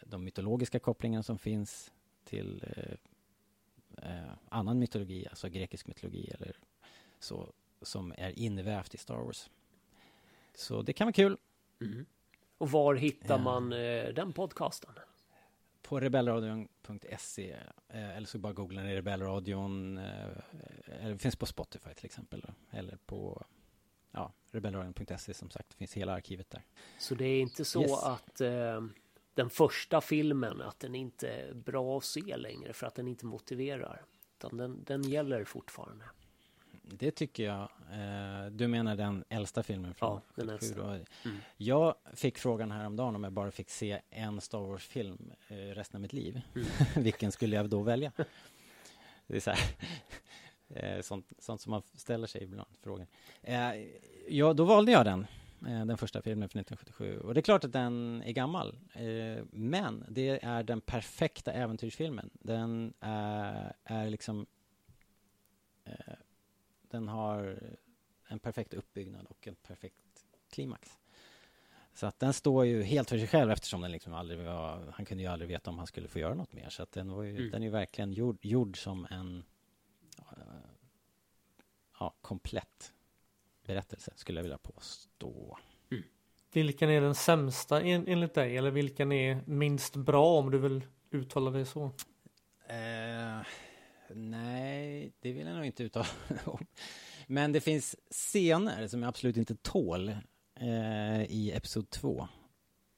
de mytologiska kopplingarna som finns till eh, eh, annan mytologi, alltså grekisk mytologi eller så, som är invävt i Star Wars. Så det kan vara kul. Och var hittar man eh, den podcasten? På rebellradion.se eh, eller så bara googlar ni Rebellradion. Eh, eller finns på Spotify till exempel. Eller på ja, rebellradion.se som sagt. Finns hela arkivet där. Så det är inte så Yes. att eh, den första filmen, att den inte är bra att se längre för att den inte motiverar. Utan den, den gäller fortfarande. Det tycker jag. Eh, du menar den äldsta filmen från Ja, den 77 äldsta. Mm. Jag fick frågan häromdagen om jag bara fick se en Star Wars-film eh, resten av mitt liv. Mm. [LAUGHS] Vilken skulle jag då välja? Det är så här, [LAUGHS] eh, sånt, sånt som man ställer sig ibland, frågan. Ja, då valde jag den, den första filmen från 1977. Och det är klart att den är gammal, eh, men det är den perfekta äventyrsfilmen. Den är, är liksom eh, den har en perfekt uppbyggnad och en perfekt klimax. Så att den står ju helt för sig själv eftersom den liksom aldrig var, han kunde ju aldrig veta om han skulle få göra något mer. Så att den var ju, Mm. den är ju verkligen gjord, gjord som en eh, ja, komplett berättelse skulle jag vilja påstå. Vilken är den sämsta en, enligt dig? Eller vilken är minst bra om du vill uttala dig så? Eh, nej, det vill jag nog inte uttala [LAUGHS] om. Men det finns scener som jag absolut inte tål eh, i Episod 2.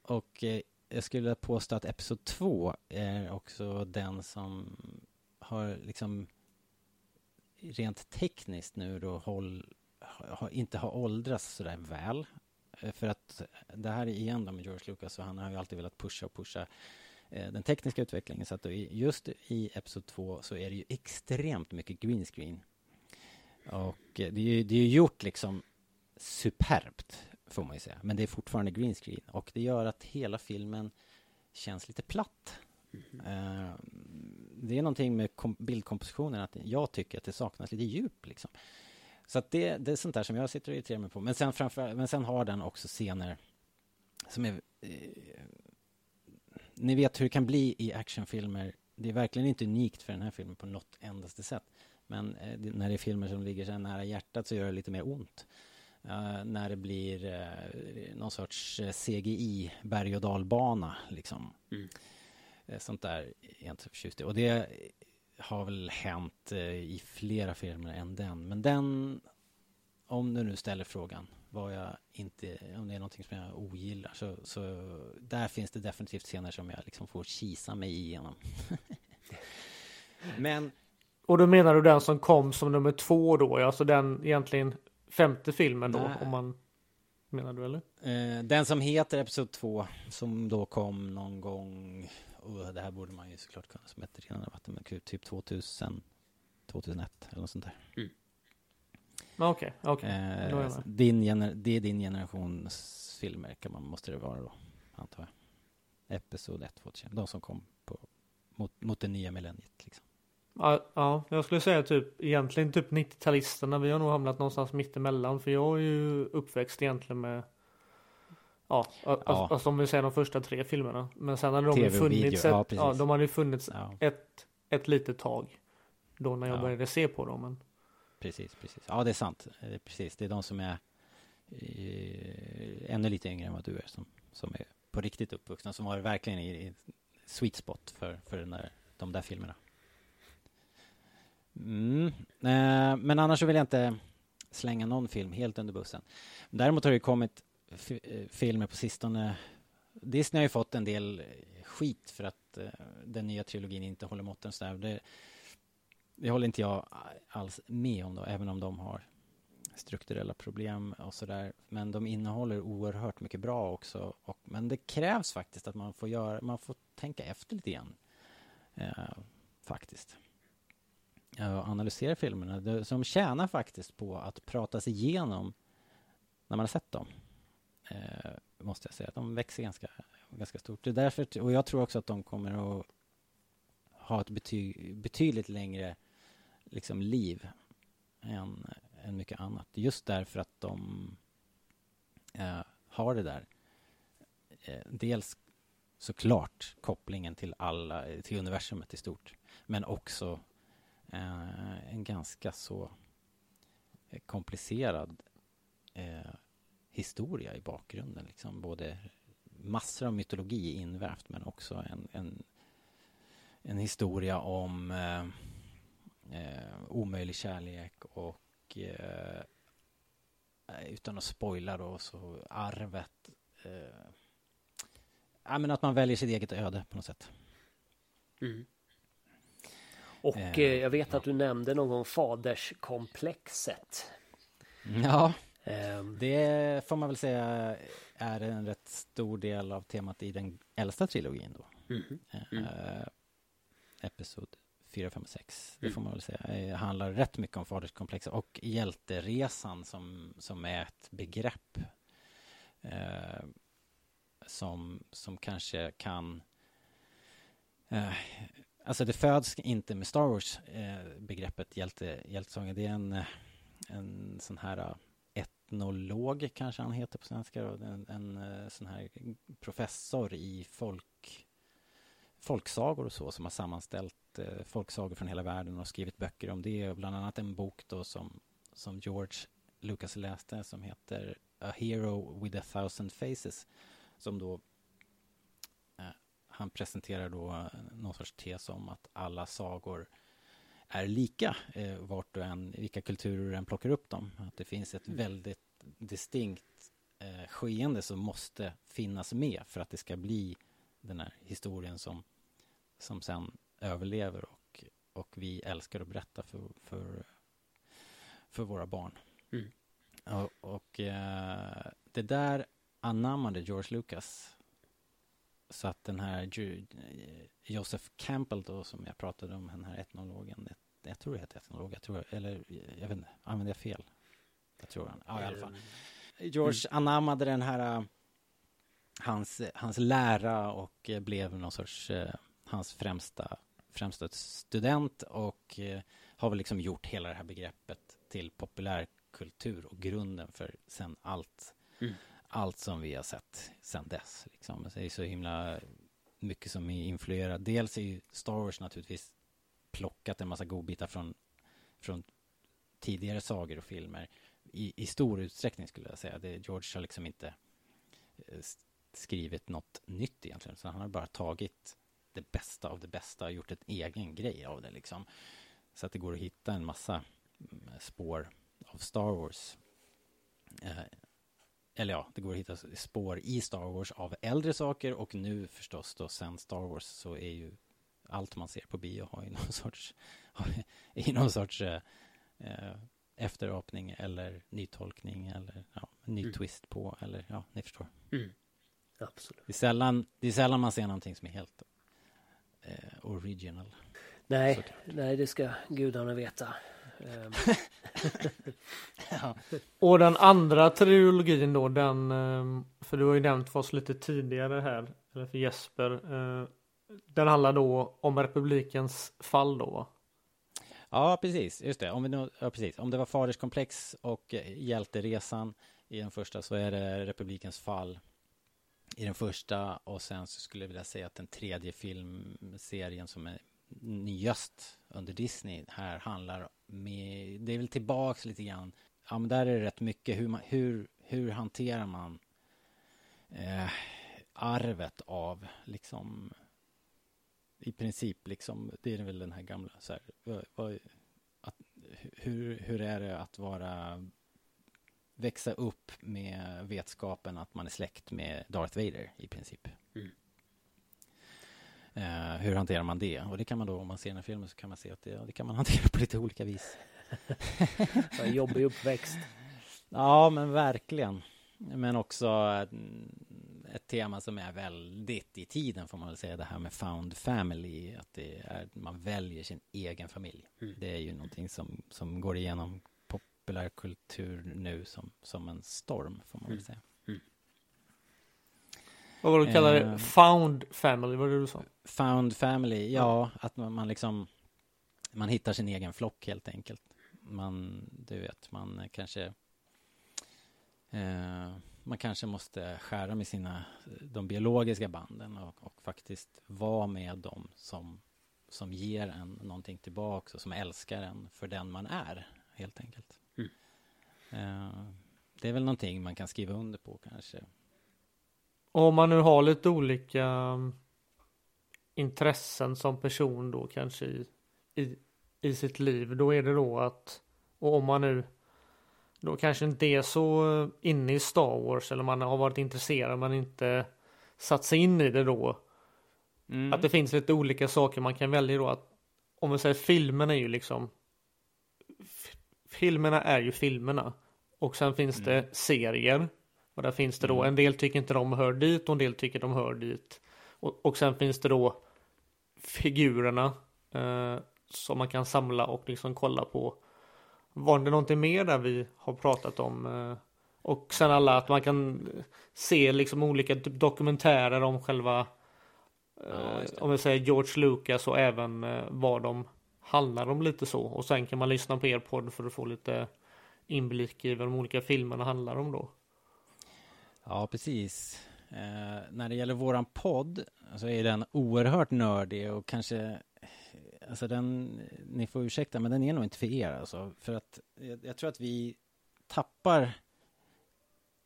Och eh, jag skulle vilja påstå att Episod 2 är också den som har liksom rent tekniskt nu då håll, inte har åldrats sådär väl. Eh, För att det här är igen då med George Lucas och han har ju alltid velat pusha och pusha eh, den tekniska utvecklingen. Så att just i Episod 2 så är det ju extremt mycket green screen. Och eh, det är ju det är gjort liksom superbt, får man ju säga. Men det är fortfarande green screen. Och det gör att hela filmen känns lite platt. Eh, det är någonting med kom- bildkompositionen att jag tycker att det saknas lite djup liksom. Så att det, det är sånt där som jag sitter och irriterar mig på. Men sen, framför, men sen har den också scener som är... Eh, ni vet hur det kan bli i actionfilmer. Det är verkligen inte unikt för den här filmen på något endaste sätt. Men eh, när det är filmer som ligger så här nära hjärtat så gör det lite mer ont. Eh, när det blir eh, någon sorts eh, CGI berg och dalbana liksom. Mm. Sånt där är jag inte så förtjust i. Och det har väl hänt eh, i flera filmer än den. Men den, om du nu ställer frågan vad jag inte, om det är någonting som jag ogillar så, så där finns det definitivt scener som jag liksom får kisa mig igenom. [LAUGHS] Men Och då menar du den som kom som nummer två då? Alltså den egentligen femte filmen då? Nej. Om man menar du eller? Eh, den som heter Episod 2 som då kom någon gång oh, det här borde man ju såklart kunna som ett rinnande vatten men typ 2000 2001 eller något sånt där. Ja, Okej. Eh, är jag med. din gener- det är din generations filmer kan man, måste det vara då, antar jag. Episod 1, 2, 3, de som kom på, mot, mot det nya millenniet liksom. Ja, ja, jag skulle säga typ egentligen typ 90-talisterna. Vi har nog hamnat någonstans mittemellan. För jag är ju uppväxt egentligen med Ja, ja. alltså om vi säger de första tre filmerna. Men sen hade de funnits, ett, ja, ja, de hade ju funnits Ja, ett, ett litet tag. Då när jag Ja. började se på dem. Men precis, precis. Ja, det är sant. Precis, det är de som är eh, ännu lite yngre än vad du är som, som är på riktigt uppvuxna, som var verkligen i, i sweet spot för, för den där, de där filmerna. Mm. Eh, men annars så vill jag inte slänga någon film helt under bussen. Däremot har det ju kommit eh, filmer på sistone. Disney har ju fått en del eh, skit för att eh, den nya trilogin inte håller måtten så där. Det, det håller inte jag alls med om då, även om de har strukturella problem och sådär. Men de innehåller oerhört mycket bra också. Och, men det krävs faktiskt att man får göra, man får tänka efter lite grann. Eh, faktiskt. Analysera filmerna. Som tjänar faktiskt på att pratas igenom när man har sett dem. Eh, måste jag säga. De växer ganska, ganska stort. Det är därför, och jag tror också att de kommer att ha ett bety, betydligt längre liksom, liv än, än mycket annat. Just därför att de eh, har det där. Eh, dels såklart kopplingen till alla, till universumet i stort. Men också eh, en ganska så eh, komplicerad eh, historia i bakgrunden. Liksom. Både massor av mytologi invävt men också en, en, en historia om eh, eh, omöjlig kärlek och eh, eh utan att spoila då så arvet eh, ja, men att man väljer sitt eget öde på något sätt. Mm. Och Eh, eh, jag vet att du nämnde någon gång faderskomplexet. Ja, Ehm, det får man väl säga är en rätt stor del av temat i den äldsta trilogin då. mhm. Eh, Episod 4, 5 6. Det Mm. får man väl säga. Eh, handlar rätt mycket om faderskomplexet och hjälteresan som, som är ett begrepp eh, som, som kanske kan eh, Alltså det föds inte med Star Wars eh, begreppet hjälte, hjältesången. Det är en, en sån här äh, etnolog kanske han heter på svenska. En, en äh, sån här professor i folk folksagor och så som har sammanställt eh, folksagor från hela världen och skrivit böcker om det. Bland annat en bok då som, som George Lucas läste som heter A Hero with a thousand faces. Som då han presenterar då någon sorts tes om att alla sagor är lika eh, vart du än, vilka kulturer du än plockar upp dem. Att det finns ett väldigt distinkt eh, skeende som måste finnas med för att det ska bli den här historien som, som sen överlever och, och vi älskar att berätta för, för, för våra barn. Mm. Och, och eh, det där anammade George Lucas. Så att den här eh, Joseph Campbell då som jag pratade om, den här etnologen. Jag, jag tror det heter etnolog, jag tror, eller jag vet inte, använder jag fel? Jag tror han, ja i alla fall. George anammade den här äh, hans, hans lära och eh, blev någon sorts eh, hans främsta, främsta student och eh, har väl liksom gjort hela det här begreppet till populärkultur och grunden för sen allt, Mm allt som vi har sett sen dess. Liksom. Det är så himla mycket som är influerat. Dels är ju Star Wars naturligtvis plockat en massa godbitar från, från tidigare sagor och filmer i, i stor utsträckning skulle jag säga. Det, George har liksom inte eh, skrivit något nytt egentligen. Så han har bara tagit det bästa av det bästa och gjort en egen grej av det liksom. Så att det går att hitta en massa mm, spår av Star Wars. Eh, eller ja, det går att hitta spår i Star Wars av äldre saker och nu förstås då sen Star Wars så är ju allt man ser på bio har ju [LAUGHS] någon sorts, ju någon sorts eh, eh, efterapning eller nytolkning eller ja, ny Mm. twist på eller ja, ni förstår. Mm. Absolut. Det är sällan, det är sällan man ser någonting som är helt eh, original. Nej, nej, det ska gudarna veta. Ehm, [LAUGHS] Och den andra trilogin då, den, ehm, för du har ju nämnt för oss lite tidigare här, eller för Jesper. eh, Den handlar då om republikens fall då va? Ja, precis. Just det. Om, vi nu, ja, precis. Om det var Faderskomplex och eh, Hjälteresan i den första så är det Republikens fall i den första och sen så skulle jag vilja säga att den tredje filmserien som är nyast under Disney här handlar med, det är väl tillbaks lite grann, ja men där är det rätt mycket hur, man, hur, hur hanterar man eh, arvet av liksom i princip liksom, det är väl den här gamla så här, vad, vad, att, hur, hur är det att vara växa upp med vetskapen att man är släkt med Darth Vader i princip. Mm. Eh, hur hanterar man det? Och det kan man då, om man ser den här filmen så kan man se att det, det kan man [LAUGHS] hantera på lite olika vis. [LAUGHS] En jobbig uppväxt. Ja, men verkligen. Men också ett, ett tema som är väldigt i tiden får man väl säga, det här med found family, att det är, man väljer sin egen familj. Mm. Det är ju någonting som, som går igenom populärkultur nu som, som en storm, får man väl Mm. säga. Vad var det du kallade Eh. det? Found family, vad var det du sa? Found family, ja, att man, man liksom man hittar sin egen flock helt enkelt. Man, du vet, man kanske eh, man kanske måste skära med sina de biologiska banden och, och faktiskt vara med dem som, som ger en någonting tillbaks och som älskar en för den man är, helt enkelt. Mm. Eh, det är väl någonting man kan skriva under på kanske. Om man nu har lite olika um, intressen som person då kanske i, i, i sitt liv. Då är det då att, och om man nu då kanske inte är så eh, inne i Star Wars eller man har varit intresserad men inte satt sig in i det då. Mm. Att det finns lite olika saker man kan välja då att om vi säger filmen är ju liksom filmerna är ju filmerna och sen finns det serier och där finns det då Mm. en del tycker inte de hör dit och en del tycker de hör dit och, och sen finns det då figurerna eh, som man kan samla och liksom kolla på var det någonting mer där vi har pratat om eh, och sen alla att man kan se liksom olika dokumentärer om själva Ja. Eh, om vi säger George Lucas och även eh, vad de handlar om lite så. Och sen kan man lyssna på er podd för att få lite inblick i vad de olika filmerna handlar om då. Ja, precis. Eh, när det gäller våran podd så är den oerhört nördig och kanske Alltså den, ni får ursäkta men den är nog inte för er alltså. För att jag, jag tror att vi tappar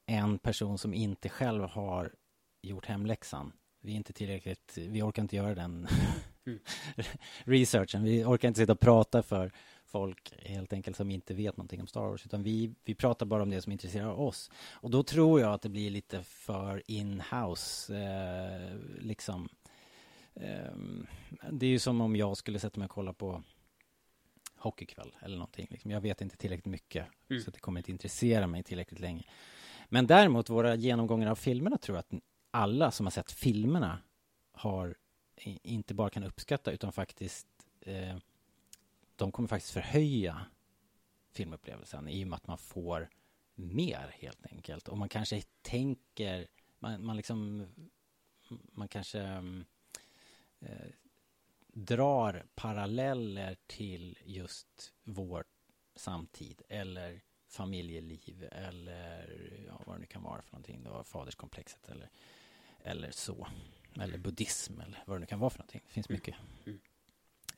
en person som inte själv har gjort hemläxan. Vi är inte tillräckligt, vi orkar inte göra den Mm. [LAUGHS] researchen. Vi orkar inte sitta och prata för folk helt enkelt som inte vet någonting om Star Wars. Utan vi, vi pratar bara om det som intresserar oss. Och då tror jag att det blir lite för in-house, eh, liksom. Ehm, det är ju som om jag skulle sätta mig och kolla på hockeykväll eller någonting. Liksom. Jag vet inte tillräckligt mycket, Mm. så att det kommer inte intressera mig tillräckligt länge. Men däremot, våra genomgångar av filmerna tror jag att alla som har sett filmerna har inte bara kan uppskatta utan faktiskt eh, de kommer faktiskt förhöja filmupplevelsen i och med att man får mer helt enkelt. Och man kanske tänker, man, man liksom, man kanske eh, drar paralleller till just vår samtid eller familjeliv eller ja, vad det nu kan vara för någonting. Då, faderskomplexet eller, eller så. Eller buddhism eller vad det nu kan vara för någonting. Det finns mycket. Mm.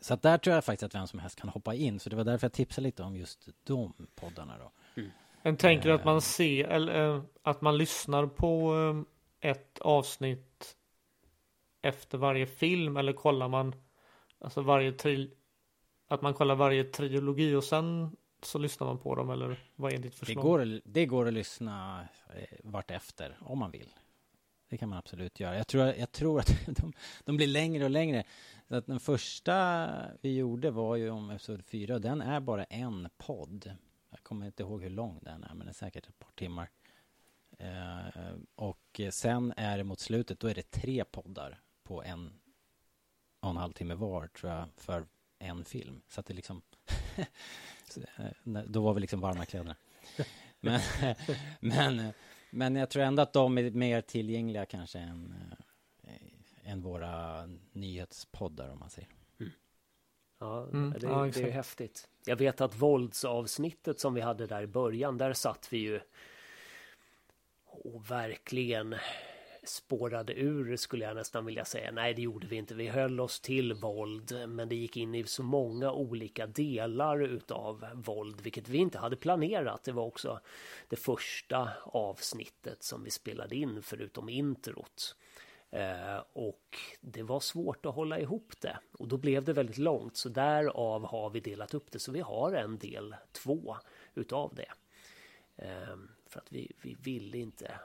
Så att där tror jag faktiskt att vem som helst kan hoppa in. Så det var därför jag tipsade lite om just de poddarna då. Jag tänker att Eh. man ser eller eh, att man lyssnar på eh, ett avsnitt efter varje film eller kollar man alltså varje tri att man kollar varje trilogi och sen så lyssnar man på dem eller vad är ditt Det förslag? går, att- det går att lyssna eh, vart efter om man vill. Det kan man absolut göra. Jag tror, jag tror att [LAUGHS] de, de blir längre och längre. Så att den första vi gjorde var ju om episod 4 och den är bara en podd. Jag kommer inte ihåg hur lång den är men den är säkert ett par timmar. Eh, och sen är det mot slutet, då är det tre poddar på en och en halv timme var tror jag för en film. Så att det liksom [LAUGHS] eh, då var vi liksom varma kläderna. [LAUGHS] Men, [LAUGHS] men, men jag tror ändå att de är mer tillgängliga kanske än, eh, än våra nyhetspoddar om man säger. Ja, Mm, det, ja, det är häftigt. Jag vet att våldsavsnittet som vi hade där i början, där satt vi ju och verkligen spårade ur skulle jag nästan vilja säga. Nej, det gjorde vi inte. Vi höll oss till våld, men det gick in i så många olika delar utav våld, vilket vi inte hade planerat. Det var också det första avsnittet som vi spelade in, förutom introt. Eh, och det var svårt att hålla ihop det och då blev det väldigt långt så därav har vi delat upp det så vi har en del två utav det. Eh, för att vi, vi ville inte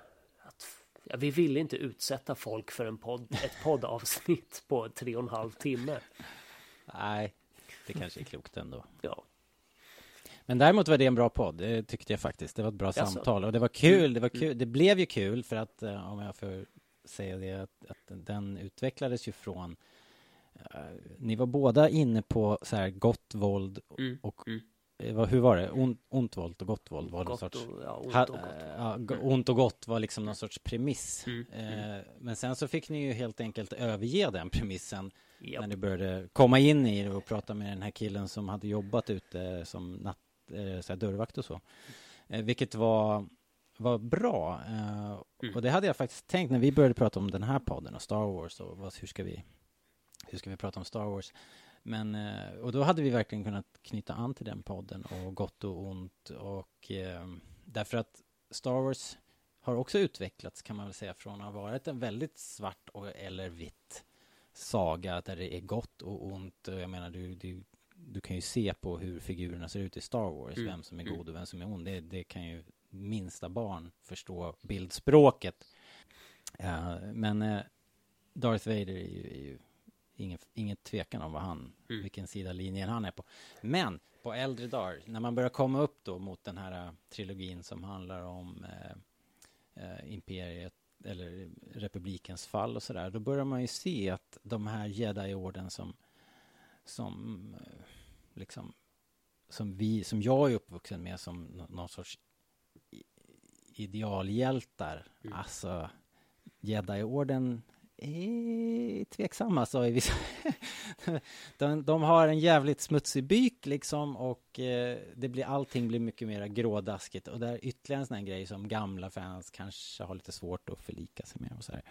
att ja, vi ville inte utsätta folk för en podd, ett poddavsnitt på tre och en halv timme. Nej, det kanske är klokt ändå. Ja, Men däremot var det en bra podd, det tyckte jag faktiskt. Det var ett bra Jaså? samtal och det var kul. Det, var kul. det blev ju kul för att, eh, om jag får säga det, att, att den utvecklades ju från eh, ni var båda inne på så här gott våld Mm, och mm. eh, hur var det? On, ont våld och gott våld var någon gott sorts och, ja, ont Ha, och gott. go- ont och gott var liksom någon sorts premiss. Mm, Eh, men sen så fick ni ju helt enkelt överge den premissen Japp. när ni började komma in i det och prata med den här killen som hade jobbat ute som natt, så här dörrvakt och så. Eh, vilket var, var bra. Eh, Mm. Och det hade jag faktiskt tänkt när vi började prata om den här podden och Star Wars och vad, hur, ska vi, hur ska vi prata om Star Wars. Men, eh, och då hade vi verkligen kunnat knyta an till den podden och gott och ont och eh, därför att Star Wars har också utvecklats kan man väl säga från att ha varit en väldigt svart och, eller vitt saga där det är gott och ont. Och Jag menar, du, du, du kan ju se på hur figurerna ser ut i Star Wars, Mm. vem som är Mm. god och vem som är ond. Det, det kan ju minsta barn förstå bildspråket. Ja, men eh, Darth Vader är ju, är ju ingen, ingen tvekan om vad han, Mm. vilken sida linjen han är på. Men på äldre dagar, när man börjar komma upp då mot den här eh, trilogin som handlar om eh, eh, imperiet eller republikens fall och sådär, då börjar man ju se att de här jedi-orden som, som eh, liksom, som vi, som jag är uppvuxen med som nå- någon sorts idealhjältar, Mm. alltså jedi-orden är tveksamma alltså [LAUGHS] de, de har en jävligt smutsig byk liksom och eh, det blir allting blir mycket mer grådaskigt och det är ytterligare en sån här grej som gamla fans kanske har lite svårt att förlika sig med och så här.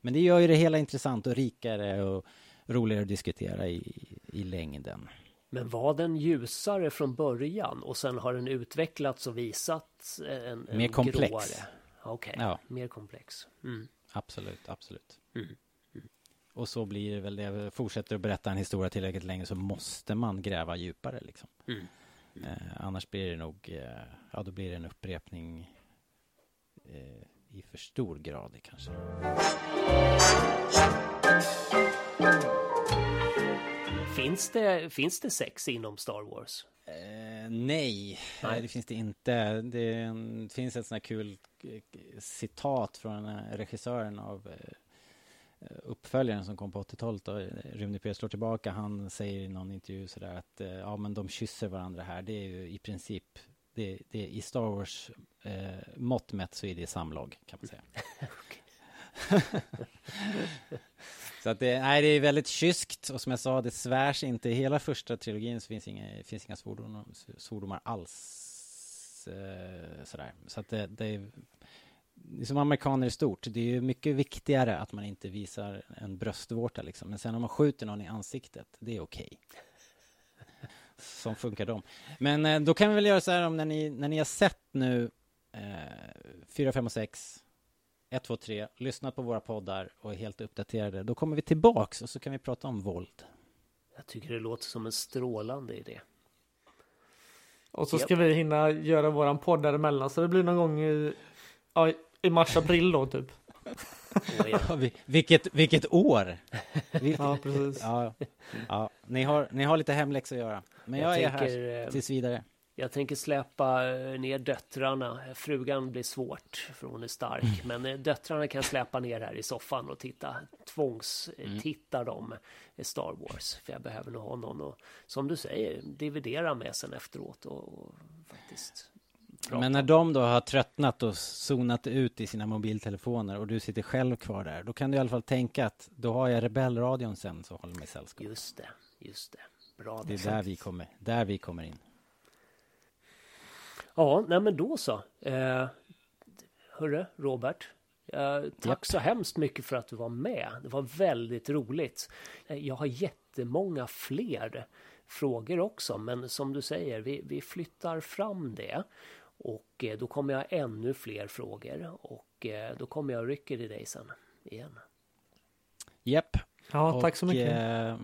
Men det gör ju det hela intressant och rikare och roligare att diskutera i, i längden. Men var den ljusare från början och sen har den utvecklats och visat en, en Mer komplex. gråare? Okej, Ja. mer komplex. Mm. Absolut, absolut. Mm. Och så blir det väl det, fortsätter att berätta en historia tillräckligt länge så måste man gräva djupare liksom. Mm. Eh, annars blir det nog, eh, ja då blir det en upprepning eh, i för stor grad kanske. Finns, det, finns det sex inom Star Wars? Eh, nej, Nej. Eh, det finns det inte. Det, det finns ett sånt här kul eh, citat från eh, regissören av uppföljaren som kom på 80-talet. då, eh, Rune P slår tillbaka. Han säger i någon intervju sådär att ja, men de kysser varandra här. Det är ju i princip det, det, i Star Wars eh, mått mätt så är det samlag kan man säga. [LAUGHS] [LAUGHS] Så att det, nej, det är väldigt kyskt och som jag sa, det svärs inte. I hela första trilogin så finns inga, finns inga svordomar, svordomar alls. Eh, sådär. Så att det, det, är, som amerikaner i stort. Det är ju mycket viktigare att man inte visar en bröstvårta liksom. Men sen om man skjuter någon i ansiktet, det är okej. [LAUGHS] Som funkar de. Men eh, då kan vi väl göra så här om när ni, när ni har sett nu eh, 4, 5 och 6 1, 2, 3, lyssnat på våra poddar och är helt uppdaterade. Då kommer vi tillbaks och så kan vi prata om våld. Jag tycker det låter som en strålande idé. Och så ska vi hinna göra våran podd däremellan. Så det blir någon gång i, ja, i mars-april då typ. Jag, Ja, [LAUGHS] vi- vilket, vilket år! [LAUGHS] Ja, precis. ja, ja, ni, har, ni har lite hemläxa att göra. Men jag, jag, är här tänker, eh, tills vidare. Jag tänker släpa eh, ner döttrarna. Frugan blir svårt för hon är stark. Men eh, döttrarna kan jag släpa ner här i soffan och titta. Tvångstitta dem i Star Wars. För jag behöver nog ha någon och som du säger dividera med sen efteråt och, och faktiskt prata. Men när de då har tröttnat och zonat ut i sina mobiltelefoner och du sitter själv kvar där, då kan du i alla fall tänka att då har jag rebellradion sen så håller mig sällskap. Just det, just det. Bra. Det är där vi kommer, där vi kommer in. Ja, nej men då så. Eh, hörru, Robert. Eh, tack Japp. så hemskt mycket för att du var med. Det var väldigt roligt. Eh, Jag har jättemånga fler frågor också, men som du säger, vi, vi flyttar fram det. Och eh, då kommer jag ännu fler frågor och eh, då kommer jag rycker i dig sen igen. Japp. Ja, tack så Och, mycket. eh,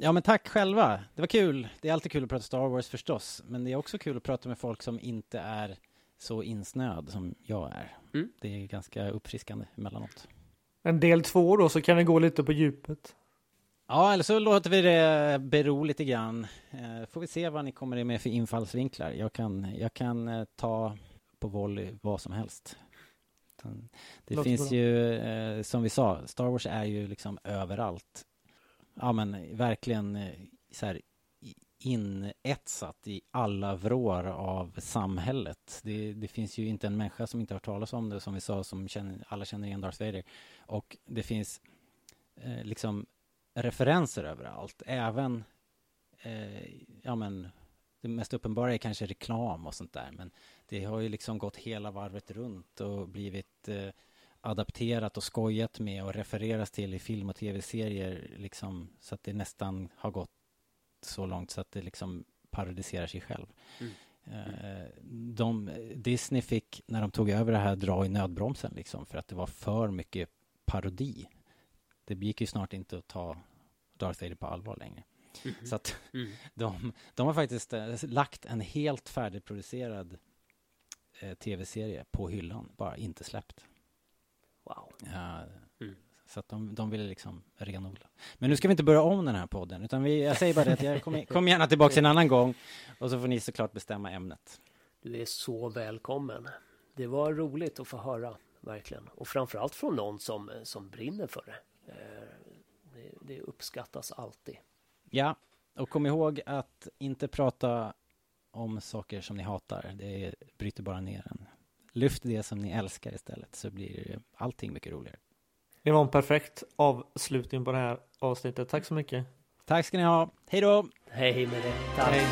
ja, men tack själva. Det var kul. Det är alltid kul att prata Star Wars förstås. Men det är också kul att prata med folk som inte är så insnöad som jag är. Mm. Det är ganska uppfriskande emellanåt. En del två då så kan vi gå lite på djupet. Ja, eller så låter vi det bero lite grann. Eh, får vi se vad ni kommer med för infallsvinklar. Jag kan, jag kan eh, ta på volley vad som helst. Utan Det Låter finns bra. ju, eh, som vi sa, Star Wars är ju liksom överallt. Ja, men verkligen eh, så här inetsat i alla vrår av samhället. Det, det finns ju inte en människa som inte har hört talas om det, som vi sa, som känner, alla känner igen Darth Vader. Och det finns eh, liksom referenser överallt. Även, eh, ja men, det mest uppenbara är kanske reklam och sånt där. Men det har ju liksom gått hela varvet runt och blivit eh, adapterat och skojat med och refereras till i film och tv-serier. Liksom, så att det nästan har gått så långt så att det liksom parodiserar sig själv. Mm. Eh, de, Disney fick, när de tog över det här, dra i nödbromsen liksom, för att det var för mycket parodi. Det gick ju snart inte att ta Darth Vader på allvar längre. Så att Mm. de, de har faktiskt eh, lagt en helt färdigproducerad eh, tv-serie på hyllan, bara inte släppt. Wow. Ja, Mm. Så att de, de ville liksom renodla. Men nu ska vi inte börja om den här podden, utan vi, jag säger bara det att jag kommer [LAUGHS] kom gärna tillbaka en annan gång och så får ni såklart bestämma ämnet. Du är så välkommen. Det var roligt att få höra, verkligen. Och framförallt från någon som, som brinner för det. Eh, Det, det uppskattas alltid. Ja, och kom ihåg att inte prata om saker som ni hatar. Det bryter bara ner en. Lyft det som ni älskar istället så blir allting mycket roligare. Det var en perfekt avslutning på det här avsnittet. Tack så mycket. Tack ska ni ha. Hej då! Hej med det. Tack. Hej.